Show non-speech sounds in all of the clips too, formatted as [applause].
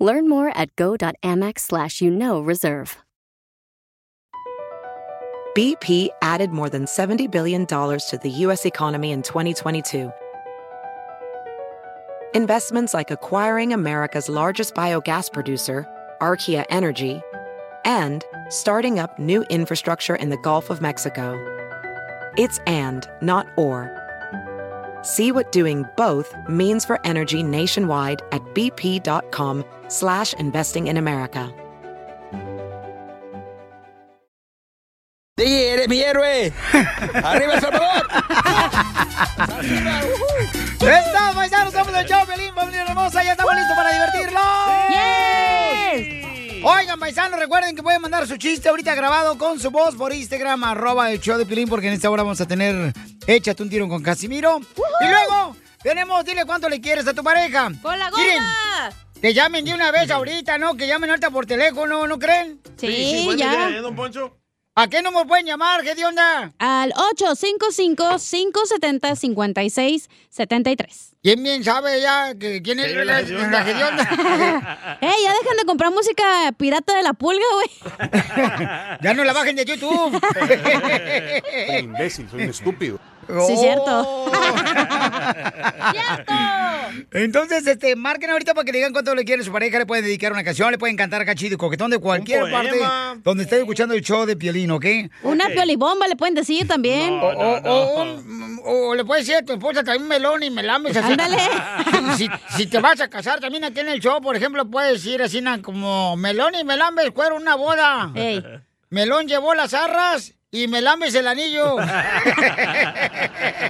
Learn more at go.amex slash you know reserve. BP added more than $70 billion to the U.S. economy in 2022. Investments like acquiring America's largest biogas producer, Archaea Energy, and starting up new infrastructure in the Gulf of Mexico. It's and, not or. See what doing both means for energy nationwide at bp.com slash investing in America. Sí, eres mi héroe. ¡Arriba, El Salvador! [laughs] ¡Estamos, paisanos! ¡Somos el show, Pelín, familia hermosa! ¡Ya estamos listos para divertirlo! Oigan, paisanos, recuerden que pueden mandar su chiste ahorita grabado con su voz por Instagram, arroba el show de Pilín, porque en esta hora vamos a tener Échate un tiro con Casimiro. Y luego tenemos Dile cuánto le quieres a tu pareja. ¡Con la Miren, gorda! Que llamen de una vez ahorita, ¿no? Que llamen ahorita por teléfono, ¿no creen? Sí, buena ya. idea, ¿eh, don Poncho? ¿A qué número pueden llamar? ¿Qué de onda? Al 855-570-5673. ¿Quién bien sabe ya que, quién es la, la, la hedionda? [laughs] [laughs] ¡Ey, ya dejen de comprar música pirata de la pulga, güey! [laughs] ya no la bajen de YouTube. Soy imbécil, soy un estúpido. Sí, [laughs] cierto. Entonces, este, marquen ahorita para que le digan cuánto le quiere a su pareja, le pueden dedicar una canción, le pueden cantar cachido y coquetón de cualquier Un parte donde esté escuchando el show de Piolín, ¿ok? Una piolibomba le pueden decir también. O, o- o- o le puedes decir a tu esposa también melón y me lames así. Ándale. [laughs] Si, si te vas a casar también aquí en el show, por ejemplo, puedes decir así como melón y me lames fueron una boda. Melón llevó las arras y me lames el anillo.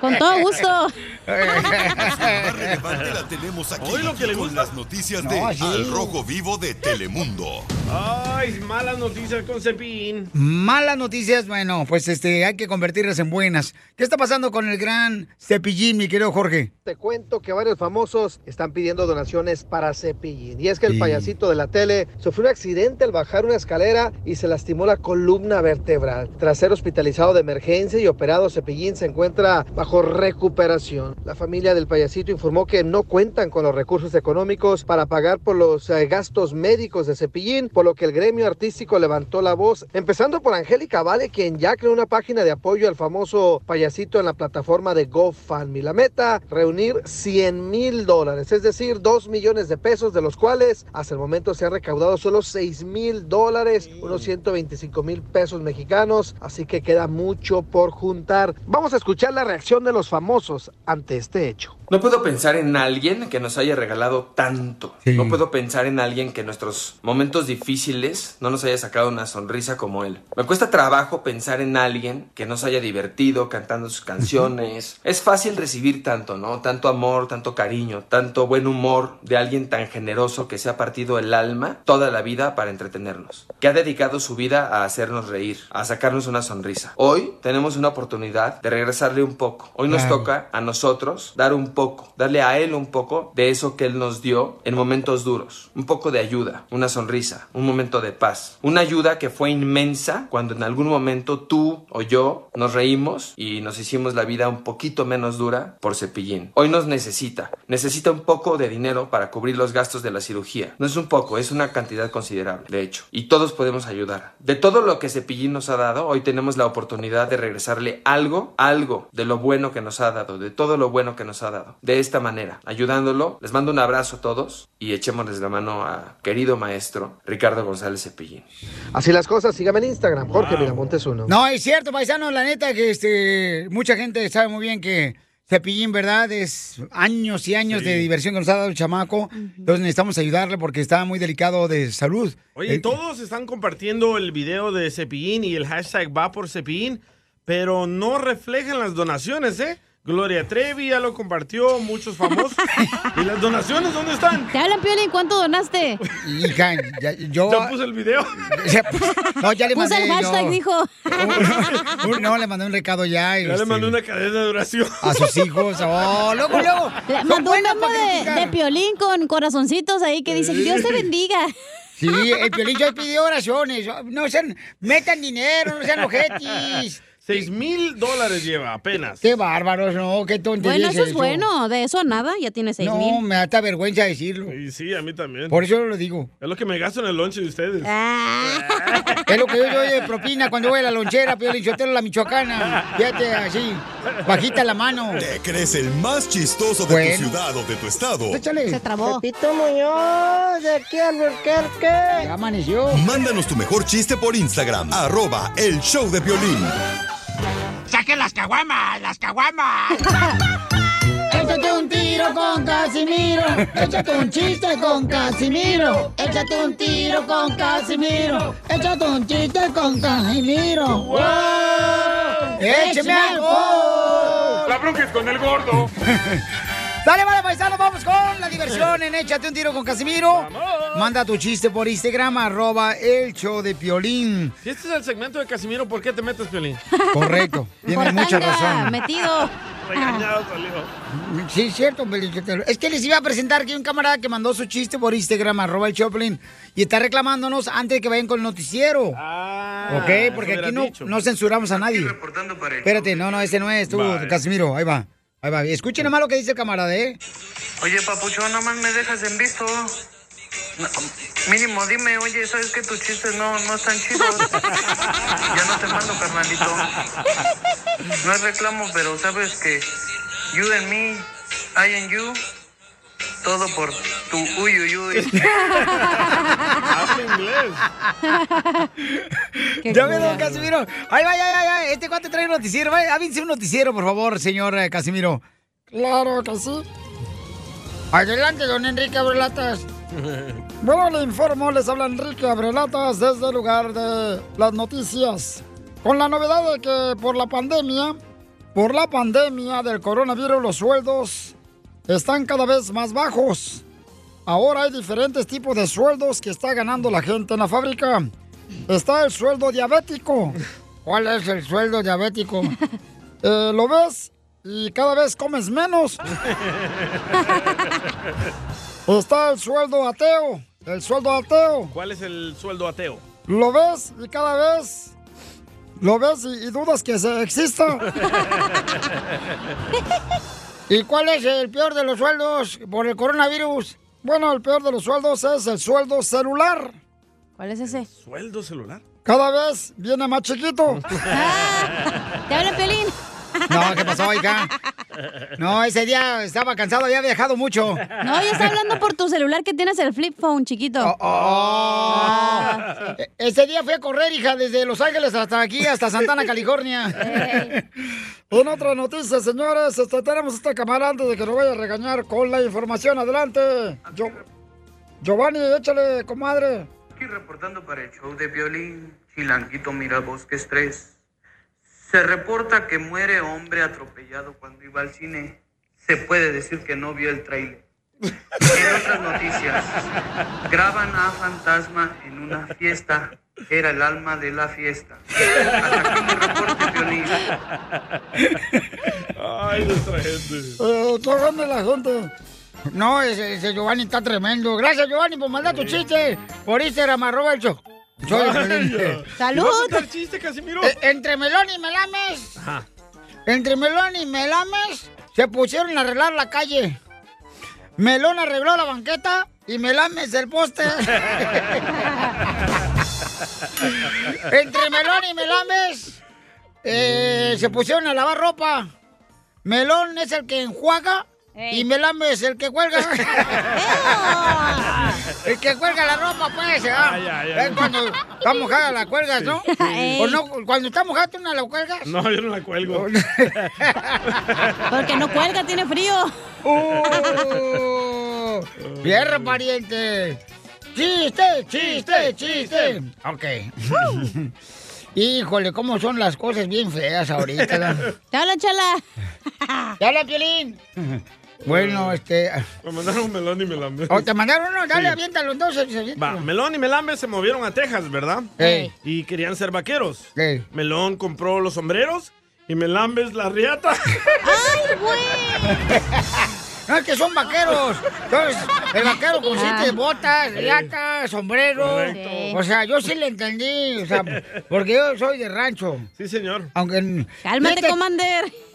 Con todo gusto. Más relevante la tenemos aquí Hoy lo que le con gusta. las noticias No, de así. Al Rojo Vivo de Telemundo. Ay, malas noticias con Cepín. Malas noticias, bueno, pues este, hay que convertirlas en buenas. ¿Qué está pasando con el gran Cepillín, mi querido Jorge? Te cuento que varios famosos están pidiendo donaciones para Cepillín. Y es que el Sí. payasito de la tele sufrió un accidente al bajar una escalera y se lastimó la columna vertebral. Tras ser hospitalizado de emergencia y operado, Cepillín se encuentra bajo recuperación. La familia del payasito informó que no cuentan con los recursos económicos para pagar por los eh, gastos médicos de Cepillín, por lo que el gremio artístico levantó la voz, empezando por Angélica Vale, quien ya creó una página de apoyo al famoso payasito en la plataforma de GoFundMe. La meta, reunir 100 mil dólares, es decir, 2 millones de pesos, de los cuales hasta el momento se han recaudado solo 6 mil dólares, unos 125 mil pesos mexicanos, así que queda mucho por juntar. Vamos a escuchar la reacción de los famosos ante este hecho. No puedo pensar en alguien que nos haya regalado tanto. No puedo pensar en alguien que en nuestros momentos difíciles no nos haya sacado una sonrisa como él. Me cuesta trabajo pensar en alguien que nos haya divertido cantando sus canciones. Es fácil recibir tanto, ¿no? Tanto amor, tanto cariño, tanto buen humor de alguien tan generoso que se ha partido el alma toda la vida para entretenernos. Que ha dedicado su vida a hacernos reír, a sacarnos una sonrisa. Hoy tenemos una oportunidad de regresarle un poco. Hoy nos toca a nosotros dar un poco, darle a él un poco de eso que él nos dio en momentos duros. Un poco de ayuda, una sonrisa, un momento de paz. Una ayuda que fue inmensa cuando en algún momento tú o yo nos reímos y nos hicimos la vida un poquito menos dura por cepillín. Hoy nos necesita. Necesita un poco de dinero para cubrir los gastos de la cirugía. No es un poco, es una cantidad considerable, de hecho. Y todos podemos ayudar. De todo lo que cepillín nos ha dado, hoy tenemos la oportunidad de regresarle algo, algo de lo bueno que nos ha dado, de todo lo bueno que nos ha dado. De esta manera, ayudándolo, les mando un abrazo a todos y echémosles la mano a querido maestro Ricardo González Cepillín. Así las cosas, sígame en Instagram, Jorge Miramontes uno. No, es cierto, paisano, la neta que este, mucha gente sabe muy bien que Cepillín, ¿verdad? Es años y años de diversión que nos ha dado el chamaco. Entonces necesitamos ayudarle porque está muy delicado de salud. Oye, Eh, todos están compartiendo el video de Cepillín y el hashtag va por Cepillín, pero no reflejan las donaciones, ¿eh? Gloria Trevi ya lo compartió, muchos famosos. ¿Y las donaciones dónde están? Te hablan, Piolín, ¿cuánto donaste? Hija, ya- yo... Ya puse el video. No, ya le Puse mandé el hashtag, yo. dijo. No, le mandé un recado ya. Ya le este, mandé una cadena de oración. A sus hijos. Oh, luego, luego. Le mandó un memo de, de Piolín con corazoncitos ahí que dice, Dios te bendiga. Sí, el Piolín ya pidió oraciones. No sean, metan dinero, no sean ojetis. Seis mil dólares lleva apenas. Qué bárbaros, no, qué tontería Bueno, eso es eso. bueno. De eso a nada, ya tiene seis No, mil. me da hasta vergüenza decirlo. Y sí, a mí también. Por eso lo digo. Es lo que me gasto en el lunch de ustedes. Ah. Es lo que yo doy de propina cuando voy a la lonchera, Piolín Sotelo, la michoacana. Fíjate, así, bajita la mano. ¿Te crees el más chistoso de Bueno. tu ciudad o de tu estado? Échale. Se trabó. Pepito Muñoz, de aquí al Burquerque. Ya amaneció. Mándanos tu mejor chiste por Instagram, arroba el show de violín. ¡Saquen las caguamas! ¡Las caguamas! [laughs] Échate un tiro con Casimiro. Échate un chiste con Casimiro. Échate un tiro con Casimiro. Échate un chiste con Casimiro. ¡Wow! ¡Échame algo! La bronca es con el gordo. [laughs] Dale, vale, paisano, vamos con la diversión en Échate un tiro con Casimiro. Manda tu chiste por Instagram, arroba el show de Piolín. Si este es el segmento de Casimiro, ¿por qué te metes, Piolín? Correcto, [laughs] tienes Por mucha tanga, razón. metido. Regañado salió. Sí, es cierto. Es que les iba a presentar que hay un camarada que mandó su chiste por Instagram, arroba el Choplin, y está reclamándonos antes de que vayan con el noticiero. Ah, ok, porque aquí no, no censuramos a nadie. Espérate, no, no, ese no es tú, Vale. Casimiro. Ahí va. Ahí va. Escuchen nomás lo que dice el camarada, ¿eh? Oye, papuchón, nada más me dejas en visto. No, mínimo, dime, oye, ¿sabes que tus chistes no, no están chidos? [laughs] ya no te mando, carnalito. No es reclamo, pero sabes que you and me, I and you, todo por tu uy, uy, uy. [laughs] Habla inglés. Qué Ya ve, cura. don Casimiro. Ahí va, ya, ya, ya. Este cuate trae un noticiero. Va, Avínse un noticiero, por favor, señor eh, Casimiro. Claro que sí. Adelante, don Enrique Abrelatas. [laughs] Bueno, le informo, les habla Enrique Abrelatas desde el lugar de las noticias. Con la novedad de que por la pandemia, por la pandemia del coronavirus, los sueldos están cada vez más bajos. Ahora hay diferentes tipos de sueldos que está ganando la gente en la fábrica. Está el sueldo diabético. ¿Cuál es el sueldo diabético? [laughs] Eh, ¿Lo ves? Y cada vez comes menos. [laughs] Está el sueldo ateo. El sueldo ateo. ¿Cuál es el sueldo ateo? ¿Lo ves? Y cada vez lo ves y, y dudas que se exista. [laughs] ¿Y cuál es el peor de los sueldos por el coronavirus? Bueno, el peor de los sueldos es el sueldo celular. ¿Cuál es ese? ¿Sueldo celular? Cada vez viene más chiquito. [laughs] ¿Te habla Piolín? No, ¿qué pasó, hija? No, ese día estaba cansado, había viajado mucho. No, ya está hablando por tu celular que tienes el flip phone, chiquito. Oh, Ah, E- Ese día fui a correr, hija, desde Los Ángeles hasta aquí, hasta Santana, California. En otra noticia, señores, este, tenemos a esta camarada antes de que nos vaya a regañar con la información. Adelante. Yo- Giovanni, échale, comadre. Aquí reportando para el show de violín, Chilanguito, mira vos, qué estrés. Se reporta que muere hombre atropellado cuando iba al cine. Se puede decir que no vio el trailer. En otras noticias, graban a fantasma en una fiesta. Era el alma de la fiesta. Hasta aquí mi reporte, violín. Ay, nuestra gente. Eh, ¿Qué onda la gente? No, ese, ese Giovanni está tremendo. Gracias, Giovanni, por mandar tu chiste. Por Instagram, arroba el show. Soy Vaya. Piolín. ¿Y vas a ¡Salud! chiste, Casimiro? Eh, entre Melón y Melames, Ajá. entre Melón y Melames, se pusieron a arreglar la calle. Melón arregló la banqueta y Melames el poste. entre Melón y Melames, eh, se pusieron a lavar ropa. Melón es el que enjuaga y Melames el que cuelga. [laughs] el que cuelga la ropa, pues. ¿ah? Ay, ay, ay. Es cuando está mojada la cuelgas, ¿no? Ey. ¿O no? Cuando está mojada, ¿tú no la cuelgas? No, yo no la cuelgo. [laughs] Porque no cuelga, tiene frío. ¡Uh! ¡Fierro, pariente! ¡Chiste, chiste, chiste! Ok. [laughs] Híjole, cómo son las cosas bien feas ahorita. Te habla, chala. ¡Te habla, Piolín! Bueno, este... Me mandaron melón y melambe. ¿O te mandaron uno? Dale, Sí. aviéntalo entonces. Va, aviéntalo. Melón y Melambe se movieron a Texas, ¿verdad? Ey. Y querían ser vaqueros. Ey. Melón compró los sombreros y Melambe es la riata. [laughs] ¡Ay, güey! [laughs] No, es que son vaqueros. Entonces, el vaquero consiste de botas, riatas, sombrero. Correcto. O sea, yo sí le entendí. O sea, porque yo soy de rancho. Sí, señor. Aunque. Cálmate, Fíjate- Commander. [laughs]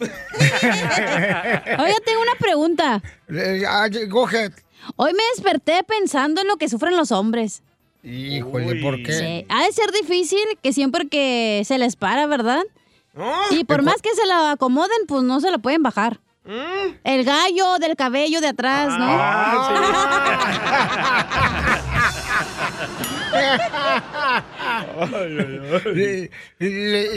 Oye, tengo una pregunta. Eh, ah, go ahead. Hoy me desperté pensando en lo que sufren los hombres. Híjole, ¿por qué? Sí. Ha de ser difícil que siempre que se les para, ¿verdad? Ah, Y por más que se la acomoden, pues no se la pueden bajar. Mm. El gallo del cabello de atrás, ¿no? Le- le-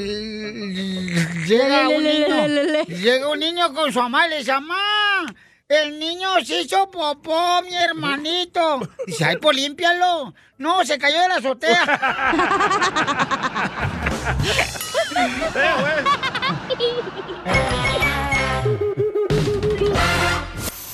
Llega un niño, llega un niño con su mamá y le dice, mamá, el niño se hizo popó, mi hermanito. Dice, ay, pues límpialo. No, se cayó de la azotea. [laughs] [laughs]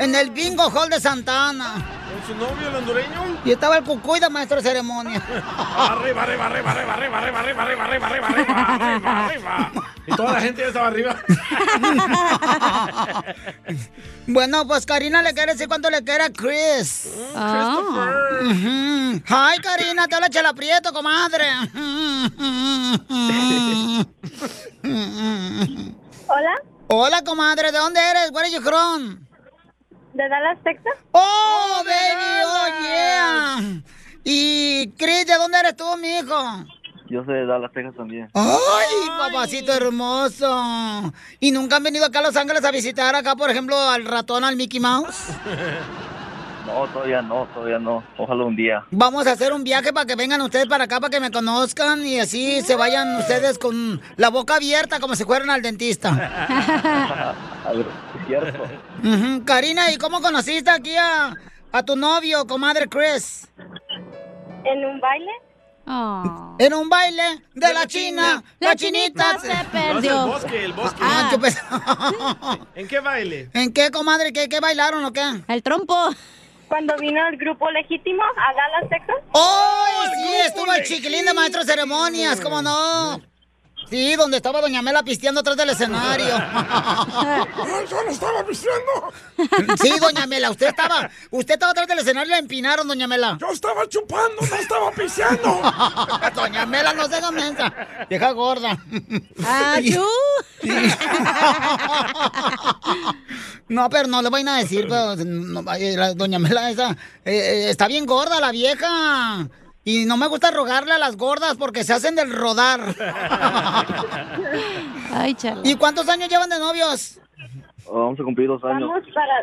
en el bingo hall de Santana. ¿Con su novio el hondureño? Y estaba el cucuy de maestro de ceremonia. Arriba, arriba, arriba, arriba, arriba, arriba, arriba, arriba, arriba, arriba, arriba, arriba, arriba. Y toda la gente ya estaba arriba. Bueno, pues Karina le quiere decir cuánto le quiere a Chris. Ujú. Ay, Karina, te habla Chela Prieto, comadre. Hola, Hola, comadre, ¿de dónde eres? Where are you from? De Dallas, Texas. Oh, baby, oh, yeah. Y Chris, ¿de dónde eres tú, mijo? Yo soy de Dallas, Texas también. Ay, papacito hermoso. ¿Y nunca han venido acá a Los Ángeles a visitar acá, por ejemplo, al ratón, al Mickey Mouse? [laughs] No, todavía no, todavía no. Ojalá un día. Vamos a hacer un viaje para que vengan ustedes para acá, para que me conozcan y así se vayan ustedes con la boca abierta como si fueran al dentista. [laughs] [laughs] Karina, ¿y cómo conociste aquí a, a tu novio, comadre Chris? ¿En un baile? En un baile de la China, la chinita se [laughs] No, es el perdió. bosque, el bosque. Ah, yo pensaba- ¿En qué baile? ¿En qué, comadre? ¿Qué, qué bailaron o qué? El trompo. Cuando vino el grupo legítimo a Dallas, Texas. ¡Oh, sí! Estuvo el chiquilín de maestro de ceremonias, ¿cómo no? Sí, donde estaba Doña Mela pisteando atrás del escenario. Yo no estaba pisteando. Sí, Doña Mela, usted estaba, usted estaba atrás del escenario y la empinaron, Doña Mela. Yo estaba chupando, no estaba pisteando. [laughs] Doña Mela, no se haga mensa. Vieja gorda. ¡Achú! [laughs] No, pero no le voy a decir, pero no, eh, la Doña Mela esa, eh, eh, está bien gorda la vieja. Y no me gusta rogarle a las gordas porque se hacen del rodar. [laughs] Ay, chala. ¿Y cuántos años llevan de novios? Oh, vamos a cumplir dos años. Vamos para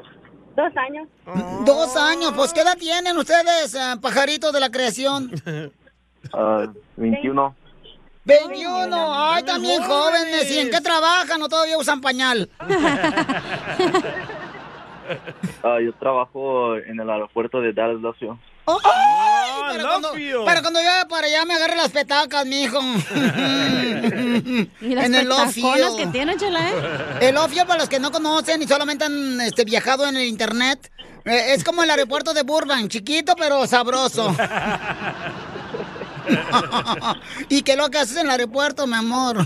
dos años. Dos años. Pues, ¿qué edad tienen ustedes, eh, pajaritos de la creación? Ah, 21. 21. Ay, también jóvenes. ¿Y en qué trabajan o todavía usan pañal? [laughs] Ah, yo trabajo en el aeropuerto de Dallas, Lacio. ¡Ay! I Para love cuando, para cuando yo vaya para allá me agarre las petacas, mijo. [laughs] Y las en el petaconas ofio. que tiene, chala, ¿eh? El ofio, para los que no conocen y solamente han este, viajado en el internet, eh, es como el aeropuerto de Burbank, chiquito pero sabroso. [laughs] [laughs] ¿Y qué es lo que haces en el aeropuerto, mi amor?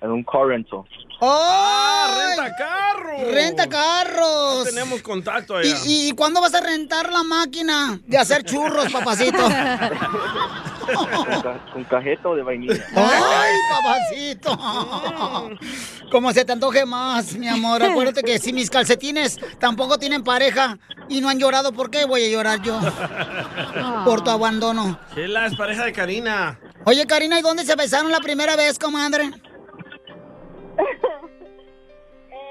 En un, car rental. ¡Oh! ¡Renta carro! ¡Renta carros! No tenemos contacto allá. ¿Y, ¿Y cuándo vas a rentar la máquina de hacer churros, papacito? Con, ca- de vainilla. [laughs] ¡Ay, papacito! Como se te antoje más, mi amor. Acuérdate que si mis calcetines tampoco tienen pareja y no han llorado, ¿por qué voy a llorar yo? Por tu abandono. Chela es pareja de Karina. Oye, Karina, ¿y dónde se besaron la primera vez, comadre?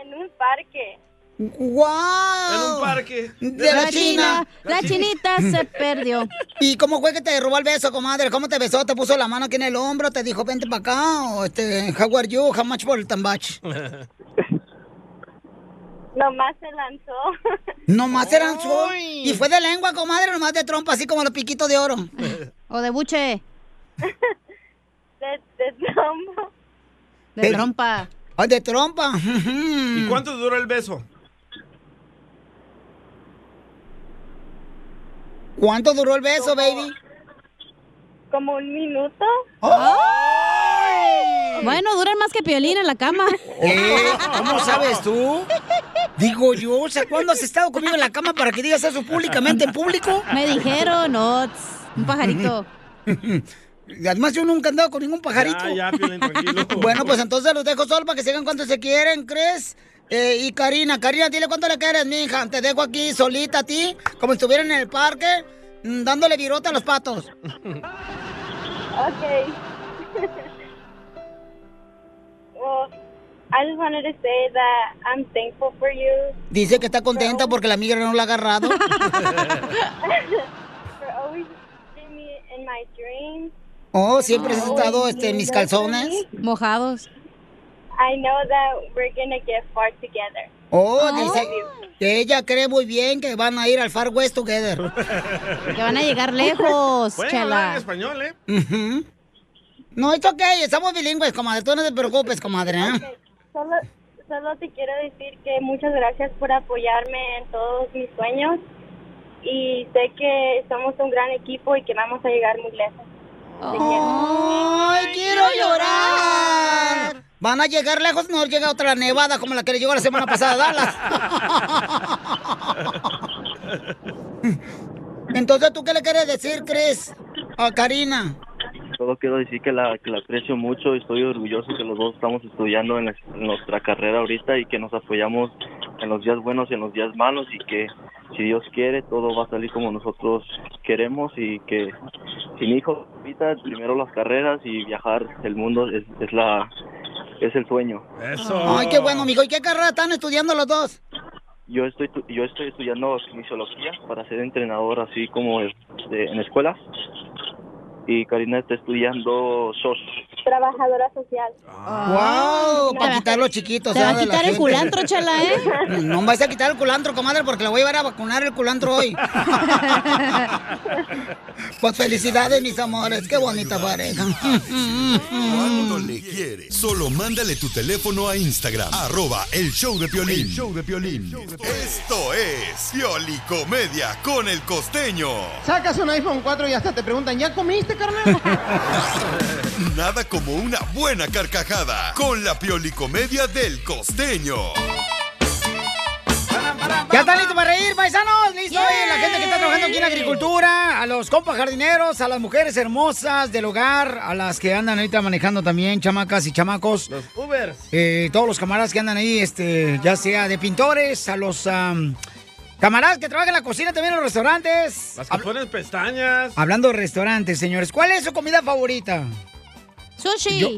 En un parque. ¡Guau! En un parque. De la, China. La chinita [laughs] se perdió. ¿Y cómo fue que te robó el beso, comadre? ¿Cómo te besó? ¿Te puso la mano aquí en el hombro? ¿Te dijo, vente para acá? ¿O este, how are you? How much for el tambach? [laughs] Nomás se lanzó. [laughs] Nomás se lanzó. Y fue de lengua, comadre, nomás de trompa, así como los piquitos de oro. O de buche. De, de trompo. De trompa. Ay, de trompa. ¿Y [laughs] cuánto duró el beso? ¿Cuánto duró el beso, baby? Como un minuto. Bueno, duran más que piolín en la cama. ¿Eh? ¿Cómo sabes tú? Digo yo, o sea, ¿cuándo has estado conmigo en la cama para que digas eso públicamente en público? Me dijeron, no, tss, un pajarito. [laughs] Y Además, yo nunca he andado con ningún pajarito. Ya, ya, Piolín, tranquilo. [laughs] Bueno, pues entonces los dejo solo para que sigan cuánto se quieren, ¿crees? Eh, y Karina, Karina, dile cuánto le quieres, mija. Te dejo aquí solita a ti, como si estuvieran en el parque, mm, dándole virota a los patos. [laughs] Okay. well, [laughs] I just wanted to say that I'm thankful for you Dice que está contenta porque la migra no la ha agarrado. for always me in my dreams. Oh, siempre has estado este, en mis calzones. Mojados. I know that we're gonna get far together. Oh, dice que ella cree muy bien que van a ir al Far West Together. [laughs] Que van a llegar lejos, Pueden en español, ¿eh? No, es ok, estamos bilingües, comadre. Tú no te preocupes, comadre. ¿eh? Solo, solo te quiero decir que muchas gracias por apoyarme en todos mis sueños y sé que somos un gran equipo y que vamos a llegar muy lejos. Quiero. ¡Ay, quiero llorar! Van a llegar lejos, no llega otra nevada como la que le llegó la semana pasada a Dallas. [laughs] Entonces, ¿tú qué le quieres decir, Chris? A Karina. Solo quiero decir que la, que la aprecio mucho y estoy orgulloso que los dos estamos estudiando en, la- en nuestra carrera ahorita y que nos apoyamos en los días buenos y en los días malos y que si Dios quiere todo va a salir como nosotros queremos y que sin hijos ahorita primero las carreras y viajar el mundo es, es la es el sueño. Eso. Ay, qué bueno, mijo. ¿Y qué carrera están estudiando los dos? Yo estoy tu- yo estoy estudiando kinesiología para ser entrenador así como de- en escuelas y Karina está estudiando SOS. Trabajadora social. ¡Wow! Para quitar los chiquitos. Te va a quitar el culantro, chela, ¿eh? [laughs] No me vas a quitar el culantro, comadre, porque le voy a llevar a vacunar el culantro hoy. [laughs] Pues felicidades, mis amores. Qué bonita pareja. Cuando le quieres. Solo mándale tu teléfono a Instagram. Arroba el show de Piolín. El show de Piolín. Esto es Piolicomedia con el costeño. Sacas un iPhone 4 y hasta te preguntan, ¿ya comiste, carnal? [laughs] Nada como una buena carcajada con la Piolicomedia del costeño. ¿Ya están listos para reír, paisanos? ¿Listos? La gente que está trabajando aquí en la agricultura, a los compas jardineros, a las mujeres hermosas del hogar, a las que andan ahorita manejando también, chamacas y chamacos. Los Ubers. Eh, todos los camaradas que andan ahí, este, ya sea de pintores, a los am, camaradas que trabajan en la cocina también en los restaurantes. Las que ponen pestañas. Hablando de restaurantes, señores, ¿cuál es su comida favorita? Sushi. Yo-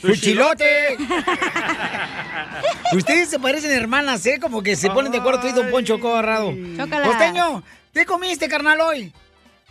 ¡Fuchilote! [laughs] Ustedes se parecen hermanas, ¿eh? Como que se ponen de acuerdo tú y Don Poncho Corrado. Chócala. Costeño, ¿qué comiste, carnal, hoy?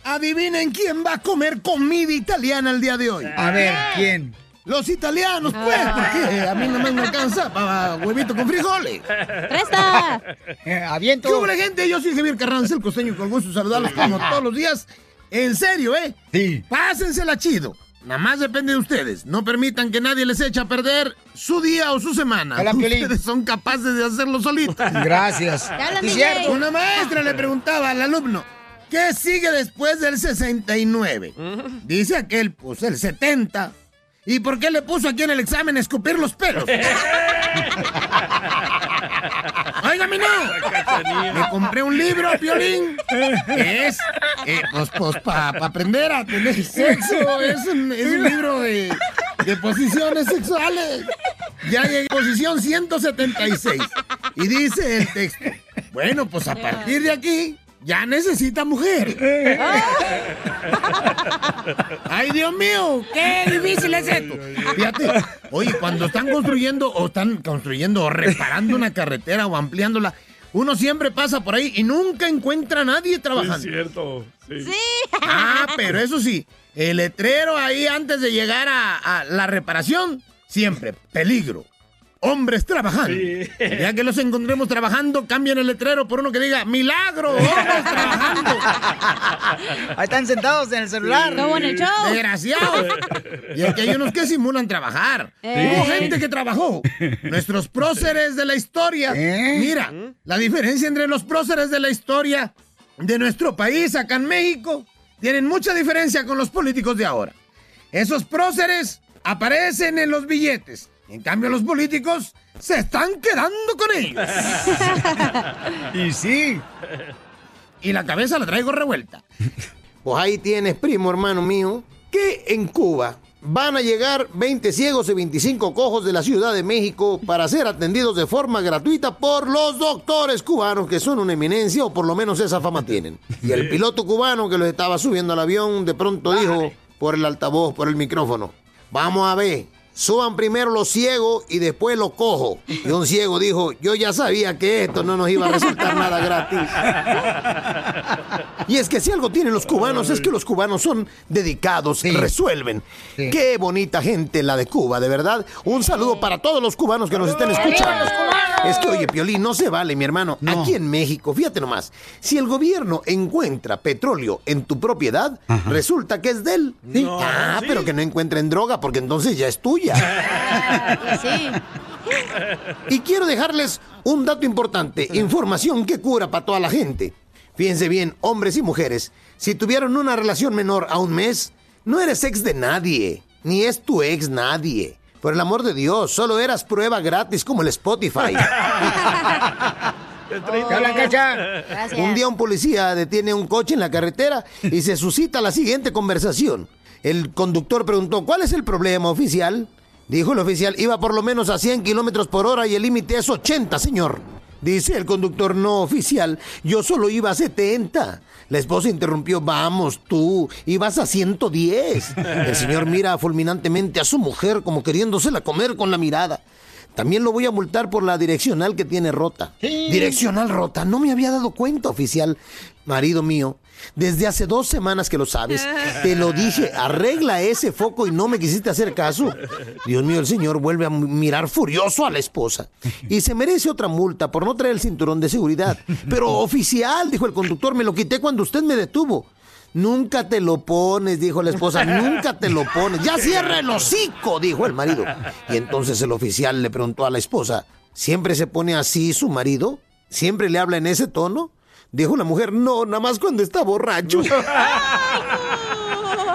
Adivinen quién va a comer comida italiana el día de hoy. A ver, ¿quién? Los italianos, pues, porque a mí nomás me alcanza para huevito con frijoles. ¡Presta! [laughs] Eh, aviento. ¿Qué gente? Yo soy Javier Carranza, el costeño, con gusto saludarlos como [laughs] todos los días. En serio, ¿eh? Sí. Pásensela chido. Nada más depende de ustedes. No permitan que nadie les eche a perder su día o su semana. Hola, Piolín. ustedes son capaces de hacerlo solitos. [laughs] Gracias. DJ. cierto. Una maestra le preguntaba al alumno, ¿qué sigue después del 69? Dice aquel, pues el 70. ¿Y por qué le puso aquí en el examen escupir los pelos? [laughs] Óigame, no. Me compré un libro, Piolín. que Es, eh, pues, pues, para aprender a tener sexo. Es un, es un libro de, de posiciones sexuales. Ya llegué a posición 176. Y dice el texto. Bueno, pues a partir de aquí, ya necesita mujer. [laughs] [laughs] Ay, Dios mío, qué difícil es esto. Fíjate, oye, cuando están construyendo o están construyendo o reparando una carretera o ampliándola, uno siempre pasa por ahí y nunca encuentra a nadie trabajando. Es cierto. Sí. Ah, pero eso sí, el letrero ahí antes de llegar a, a la reparación, siempre, peligro. Hombres trabajando. Ya que los encontremos trabajando, cambian el letrero por uno que diga milagro, hombres trabajando. Ahí están sentados en el celular. Como en el show. Desgraciados. Y aquí hay unos que simulan trabajar. Eh. Hubo gente que trabajó. Nuestros próceres de la historia. Mira, la diferencia entre los próceres de la historia de nuestro país acá en México tienen mucha diferencia con los políticos de ahora. Esos próceres aparecen en los billetes. En cambio, los políticos se están quedando con ellos. [laughs] y sí. Y la cabeza la traigo revuelta. Pues ahí tienes, primo hermano mío, que en Cuba van a llegar 20 ciegos y 25 cojos de la Ciudad de México para ser atendidos de forma gratuita por los doctores cubanos, que son una eminencia, o por lo menos esa fama tienen. Y el piloto cubano que los estaba subiendo al avión de pronto dijo por el altavoz, por el micrófono, vamos a ver. Suban primero los ciegos y después los cojos. Y un ciego dijo, yo ya sabía que esto no nos iba a resultar nada gratis. Y es que si algo tienen los cubanos es que los cubanos son dedicados, resuelven. Qué bonita gente la de Cuba, de verdad. Un saludo para todos los cubanos que nos estén escuchando. Es que, oye, Piolín, no se vale, mi hermano. Aquí en México, fíjate nomás, si el gobierno encuentra petróleo en tu propiedad, resulta que es de él. ah, pero que no encuentren droga, porque entonces ya es tuya. [laughs] Y quiero dejarles un dato importante, información que cura para toda la gente. Fíjense bien, hombres y mujeres, si tuvieron una relación menor a un mes, no eres ex de nadie, ni es tu ex nadie. Por el amor de Dios, solo eras prueba gratis como el Spotify. [laughs] Un día un policía detiene un coche en la carretera y se suscita la siguiente conversación. El conductor preguntó, ¿cuál es el problema oficial? Dijo el oficial, iba por lo menos a 100 kilómetros por hora y el límite es 80, señor. Dice el conductor no oficial, yo solo iba a 70. La esposa interrumpió, vamos tú, ibas a 110. El señor mira fulminantemente a su mujer como queriéndosela comer con la mirada. También lo voy a multar por la direccional que tiene rota. Direccional rota, no me había dado cuenta, oficial. Marido mío, desde hace dos semanas que lo sabes. Te lo dije, arregla ese foco y no me quisiste hacer caso. Dios mío, el señor vuelve a mirar furioso a la esposa. Y se merece otra multa por no traer el cinturón de seguridad. Pero oficial, dijo el conductor, me lo quité cuando usted me detuvo. Nunca te lo pones, dijo la esposa, nunca te lo pones. Ya cierra el hocico, dijo el marido. Y entonces el oficial le preguntó a la esposa, ¿siempre se pone así su marido? ¿Siempre le habla en ese tono? Dijo la mujer, no, nada más cuando está borracho. [laughs]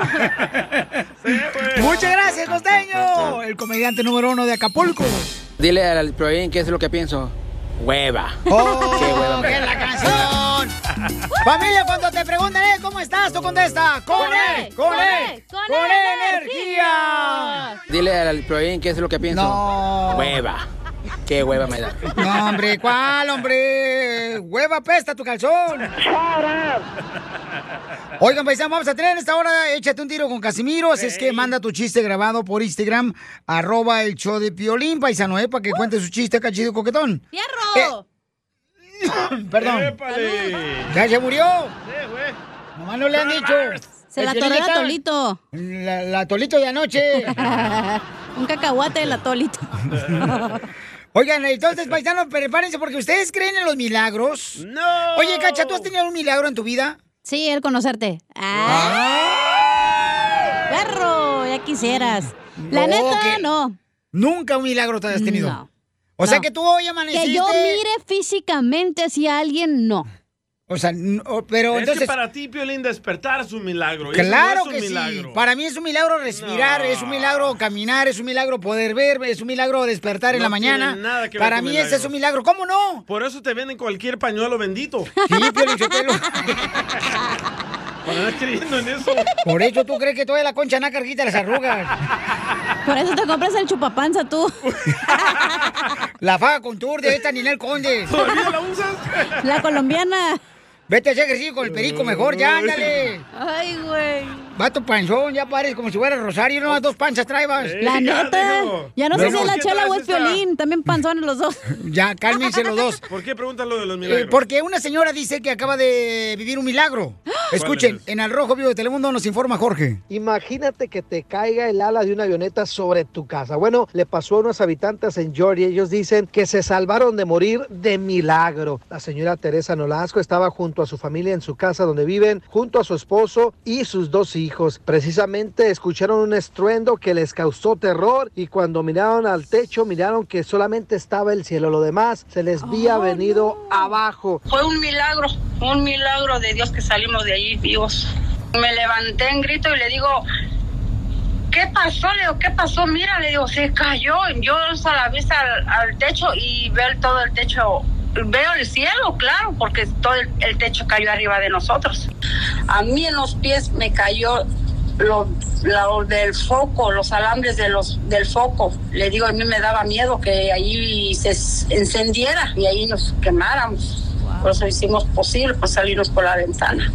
[laughs] Muchas gracias, costeño. El comediante número uno de Acapulco. Dile al Proin qué es lo que pienso. Hueva. ¡Oh, [laughs] hueva da. la canción! Familia, cuando te preguntan, eh, ¿cómo estás? Tú contesta, ¡Con E! ¡Con E! ¡Con E energía! Dile al Proin qué es lo que pienso. No. Hueva. Qué hueva me da. No, hombre, ¿cuál, hombre? Hueva pesta tu calzón. Oigan, paisanos, vamos a tener en esta hora Échate un tiro con Casimiro. Así es que manda tu chiste grabado por Instagram, arroba el show de Piolín, paisano, ¿eh? Para que cuente su chiste acá chido coquetón. ¡Fierro! [coughs] Perdón. ¿Ya se murió? Nomás no le han dicho. Se la atoró está- atolito. La, la atolito de anoche. [laughs] Un cacahuate del atolito. [laughs] Oigan, entonces, paisanos, prepárense porque ustedes creen en los milagros. ¡No! Oye, Cacha, ¿tú has tenido un milagro en tu vida? Sí, el conocerte. ¡Perro! Ya quisieras. La No, neta, que- no. Nunca un milagro te has tenido. No. O sea No. que tú hoy amaneciste. Que yo mire físicamente así a alguien, no. O sea, n- o- pero es entonces. que para ti, Piolín, despertar es un milagro. Claro no es que un sí. milagro. Para mí es un milagro respirar, es un milagro caminar, es un milagro poder ver, es un milagro despertar en No la mañana. tiene nada que ver Para mí milagros. ese es un milagro. ¿Cómo no? Por eso te venden cualquier pañuelo bendito. Sí, Piolín Sotelo. Para andar creyendo en eso. Por eso tú crees que toda la concha naca quita las arrugas. Por eso te compras el chupapanza tú. La faga con tour de esta Ninel Conde. ¿Todavía la usas? La colombiana. Vete a hacer ejercicio con el perico mejor, ya, ándale. Ay, güey. Vato panzón, ya pares como si fuera Rosario, no, dos panzas traibas. La neta. Ya no sé si es la chela o es violín. También panzones los dos. [laughs] Ya, cálmense los dos. [laughs] ¿Por qué preguntan lo de los Eh, milagros? porque una señora dice que acaba de vivir un milagro. [gasps] Escuchen, en Al Rojo Vivo de Telemundo nos informa Jorge. Imagínate que te caiga el ala de una avioneta sobre tu casa. Bueno, le pasó a unos habitantes en Georgia. Ellos dicen que se salvaron de morir de milagro. La señora Teresa Nolasco estaba junto a su familia en su casa donde viven, junto a su esposo y sus dos hijos. Precisamente escucharon un estruendo que les causó terror y cuando miraron al techo miraron que solamente estaba el cielo. Lo demás se les había venido abajo. Fue un milagro, un milagro de Dios que salimos de allí vivos. Me levanté en grito y le digo, ¿qué pasó? Le digo, ¿qué pasó? Mira, le digo, se cayó. Yo alzo la vista al, al techo y veo el- todo el techo. Veo el cielo, claro, porque todo el, techo cayó arriba de nosotros. A mí en los pies me cayó lo, lo del foco, los alambres de los, del foco. Le digo, a mí me daba miedo que ahí se encendiera y ahí nos quemáramos. Por eso hicimos posible, pues salirnos por la ventana.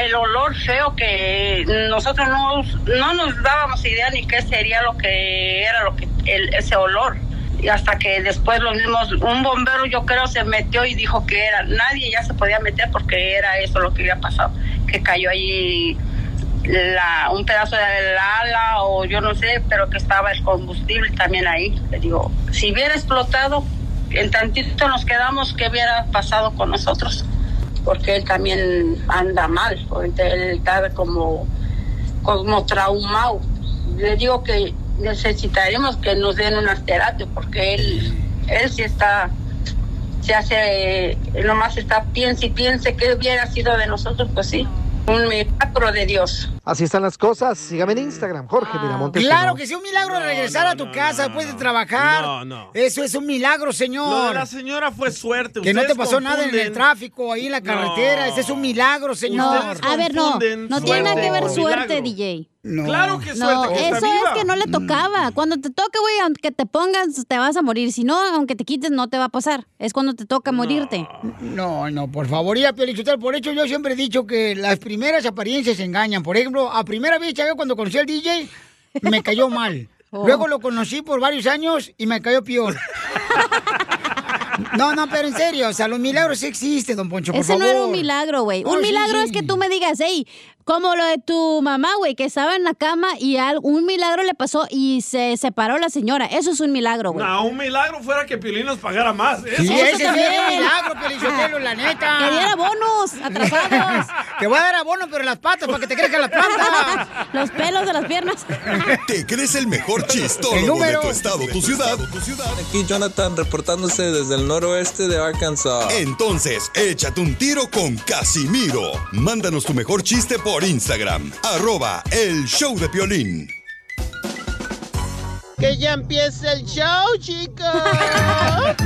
El olor feo que nosotros no, no nos dábamos idea ni qué sería lo que era lo que el- ese olor. Y hasta que después los mismos, un bombero yo creo se metió y dijo que era, nadie ya se podía meter porque era eso lo que había pasado, que cayó allí la, un pedazo del ala o yo no sé, pero que estaba el combustible también ahí. Le digo, si hubiera explotado, en tantito nos quedamos, ¿qué hubiera pasado con nosotros? Porque él también anda mal, él está como, como traumado. Le digo que necesitaremos que nos den unas terapias porque él, él sí está, se hace, nomás está, piense y piense que hubiera sido de nosotros, pues sí, un milagro de Dios. Así están las cosas. Sígame en Instagram, Jorge Miramontes. Claro que sí, un milagro regresar a tu casa después de trabajar. No, no. Eso es un milagro, Lo señor. de la señora fue suerte. Que no te pasó nada en el confunden- tráfico, ahí en la carretera. Ese es un milagro, No, señor. a ver, no. No tiene nada que ver suerte, milagro. Claro que No, suerte que está eso viva. es que no le tocaba. Cuando te toque, güey, aunque te pongas, te vas a morir. Si no, aunque te quites, no te va a pasar. Es cuando te toca morirte. No, no, por favor, ya, Piolichotel, por hecho yo siempre he dicho que las primeras apariencias engañan. Por ejemplo, a primera vez, ya cuando conocí al DJ, me cayó mal. [laughs] Oh. Luego lo conocí por varios años y me cayó peor. No, no, pero en serio, o sea, los milagros sí existen, don Poncho, por Ese no era un milagro, güey. No, un sí, milagro sí. es que tú me digas, hey, como lo de tu mamá, güey, que estaba en la cama y un milagro le pasó y se separó la señora. Eso es un milagro, güey. No, un milagro fuera que Piolín nos pagara más. Sí, Eso ese sí es un milagro, Piolichotelo, la [laughs] neta. Que diera bonos atrasados. [laughs] Te voy a dar abono, pero en las patas, para que te crezcan las plantas. [laughs] Los pelos de las piernas. ¿Te crees el mejor El chistólogo de número. tu estado, tu ciudad? Aquí Jonathan reportándose desde el noroeste de Arkansas. Entonces, échate un tiro con Casimiro. Mándanos tu mejor chiste por Instagram, arroba el show de Piolín. Que ya empiece el show, chicos. [laughs]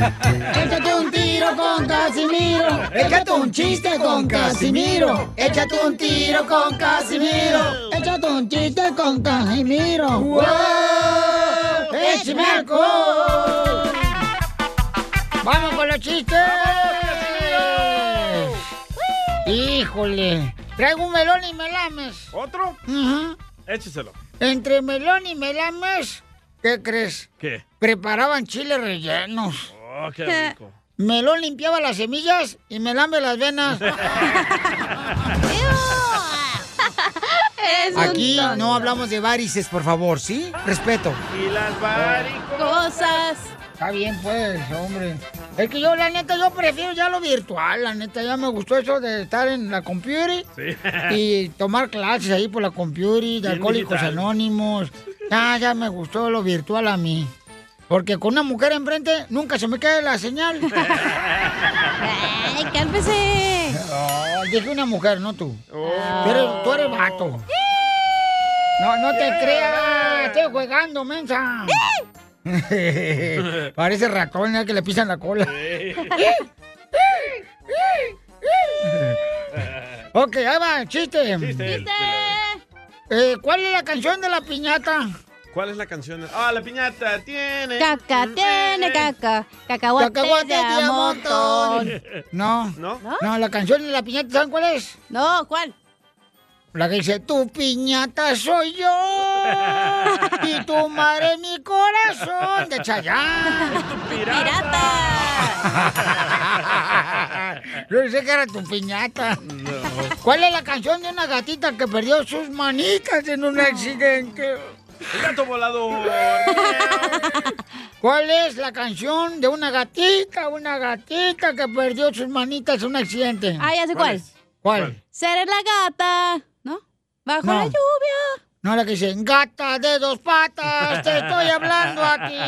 Échate un tiro con Casimiro. Échate un chiste con Casimiro. Échate un tiro con Casimiro. Échate un chiste con Casimiro. ¡Wow! ¡Échame alcohol! ¡Vamos con los chistes! ¡Híjole! Traigo un melón y melames. ¿Otro? Ujú. Écheselo. Entre melón y melames, ¿qué crees? ¿Qué? Preparaban chiles rellenos. Oh, qué rico. [laughs] Melón limpiaba las semillas y melame las venas. [laughs] Aquí tonto. no hablamos de varices, por favor, ¿sí? Respeto. Y las varicosas. Está bien, pues, hombre. Es que yo, la neta, yo prefiero ya lo virtual. La neta, ya me gustó eso de estar en la computer Sí. [laughs] y tomar clases ahí por la computer de Bien Alcohólicos digital. Anónimos. Ya, ya me gustó lo virtual a mí. Porque con una mujer enfrente nunca se me cae la señal. [laughs] Ay, cálmese. No, dije una mujer, no tú. Tú, eres, tú eres vato. No, no te creas. Estoy jugando, mensa. [laughs] Parece ratón ¿eh? que le pisan la cola. [laughs] ok, ahí va, chiste. Chiste. Eh, ¿Cuál es la canción de la piñata? ¿Cuál es la canción? Ah, la piñata tiene. Caca tiene caca. Cacahuate, Cacahuate de montón. No. ¿No? No, la canción de la piñata, ¿saben cuál es? No, ¿cuál? La que dice, tu piñata soy yo y tu madre mi corazón de Chayanne. ¡Pirata! [laughs] Yo pensé que era tu piñata. ¿Cuál es la canción de una gatita que perdió sus manitas en un accidente? El gato volador. ¿Cuál es la canción de una gatita, una gatita que perdió sus manitas en un accidente? Ah, ya sé cuál. ¿Cuál? Seré la gata. Bajo No. la lluvia. No, la que dice, gata de dos patas, te estoy hablando aquí.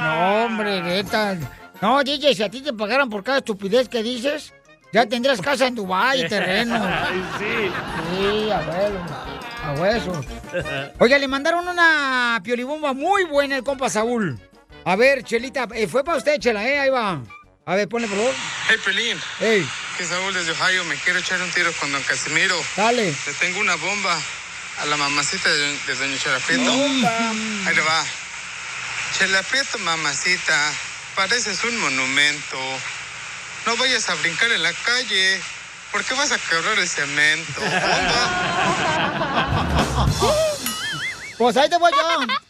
No, hombre, neta. No, DJ, si a ti te pagaran por cada estupidez que dices, ya tendrías casa en Dubái y [laughs] terreno. Ay, sí. Sí, abuelo. A huesos. Oiga, le mandaron una piolibomba muy buena el compa Saúl. A ver, Chelita, eh, fue para usted, Chela, ¿eh? Ahí va. A ver, ponle, por favor. Hey, Pelín. Ey, Que Saúl desde Ohio. Me quiero echar un tiro con don Casimiro. dale. Le tengo una bomba a la mamacita de, de doña Chela Prieto. Ahí le va. Chela Prieto, mamacita. Pareces un monumento. No vayas a brincar en la calle. ¿Por qué vas a quebrar el cemento? [laughs] [laughs] Pues ahí te voy yo.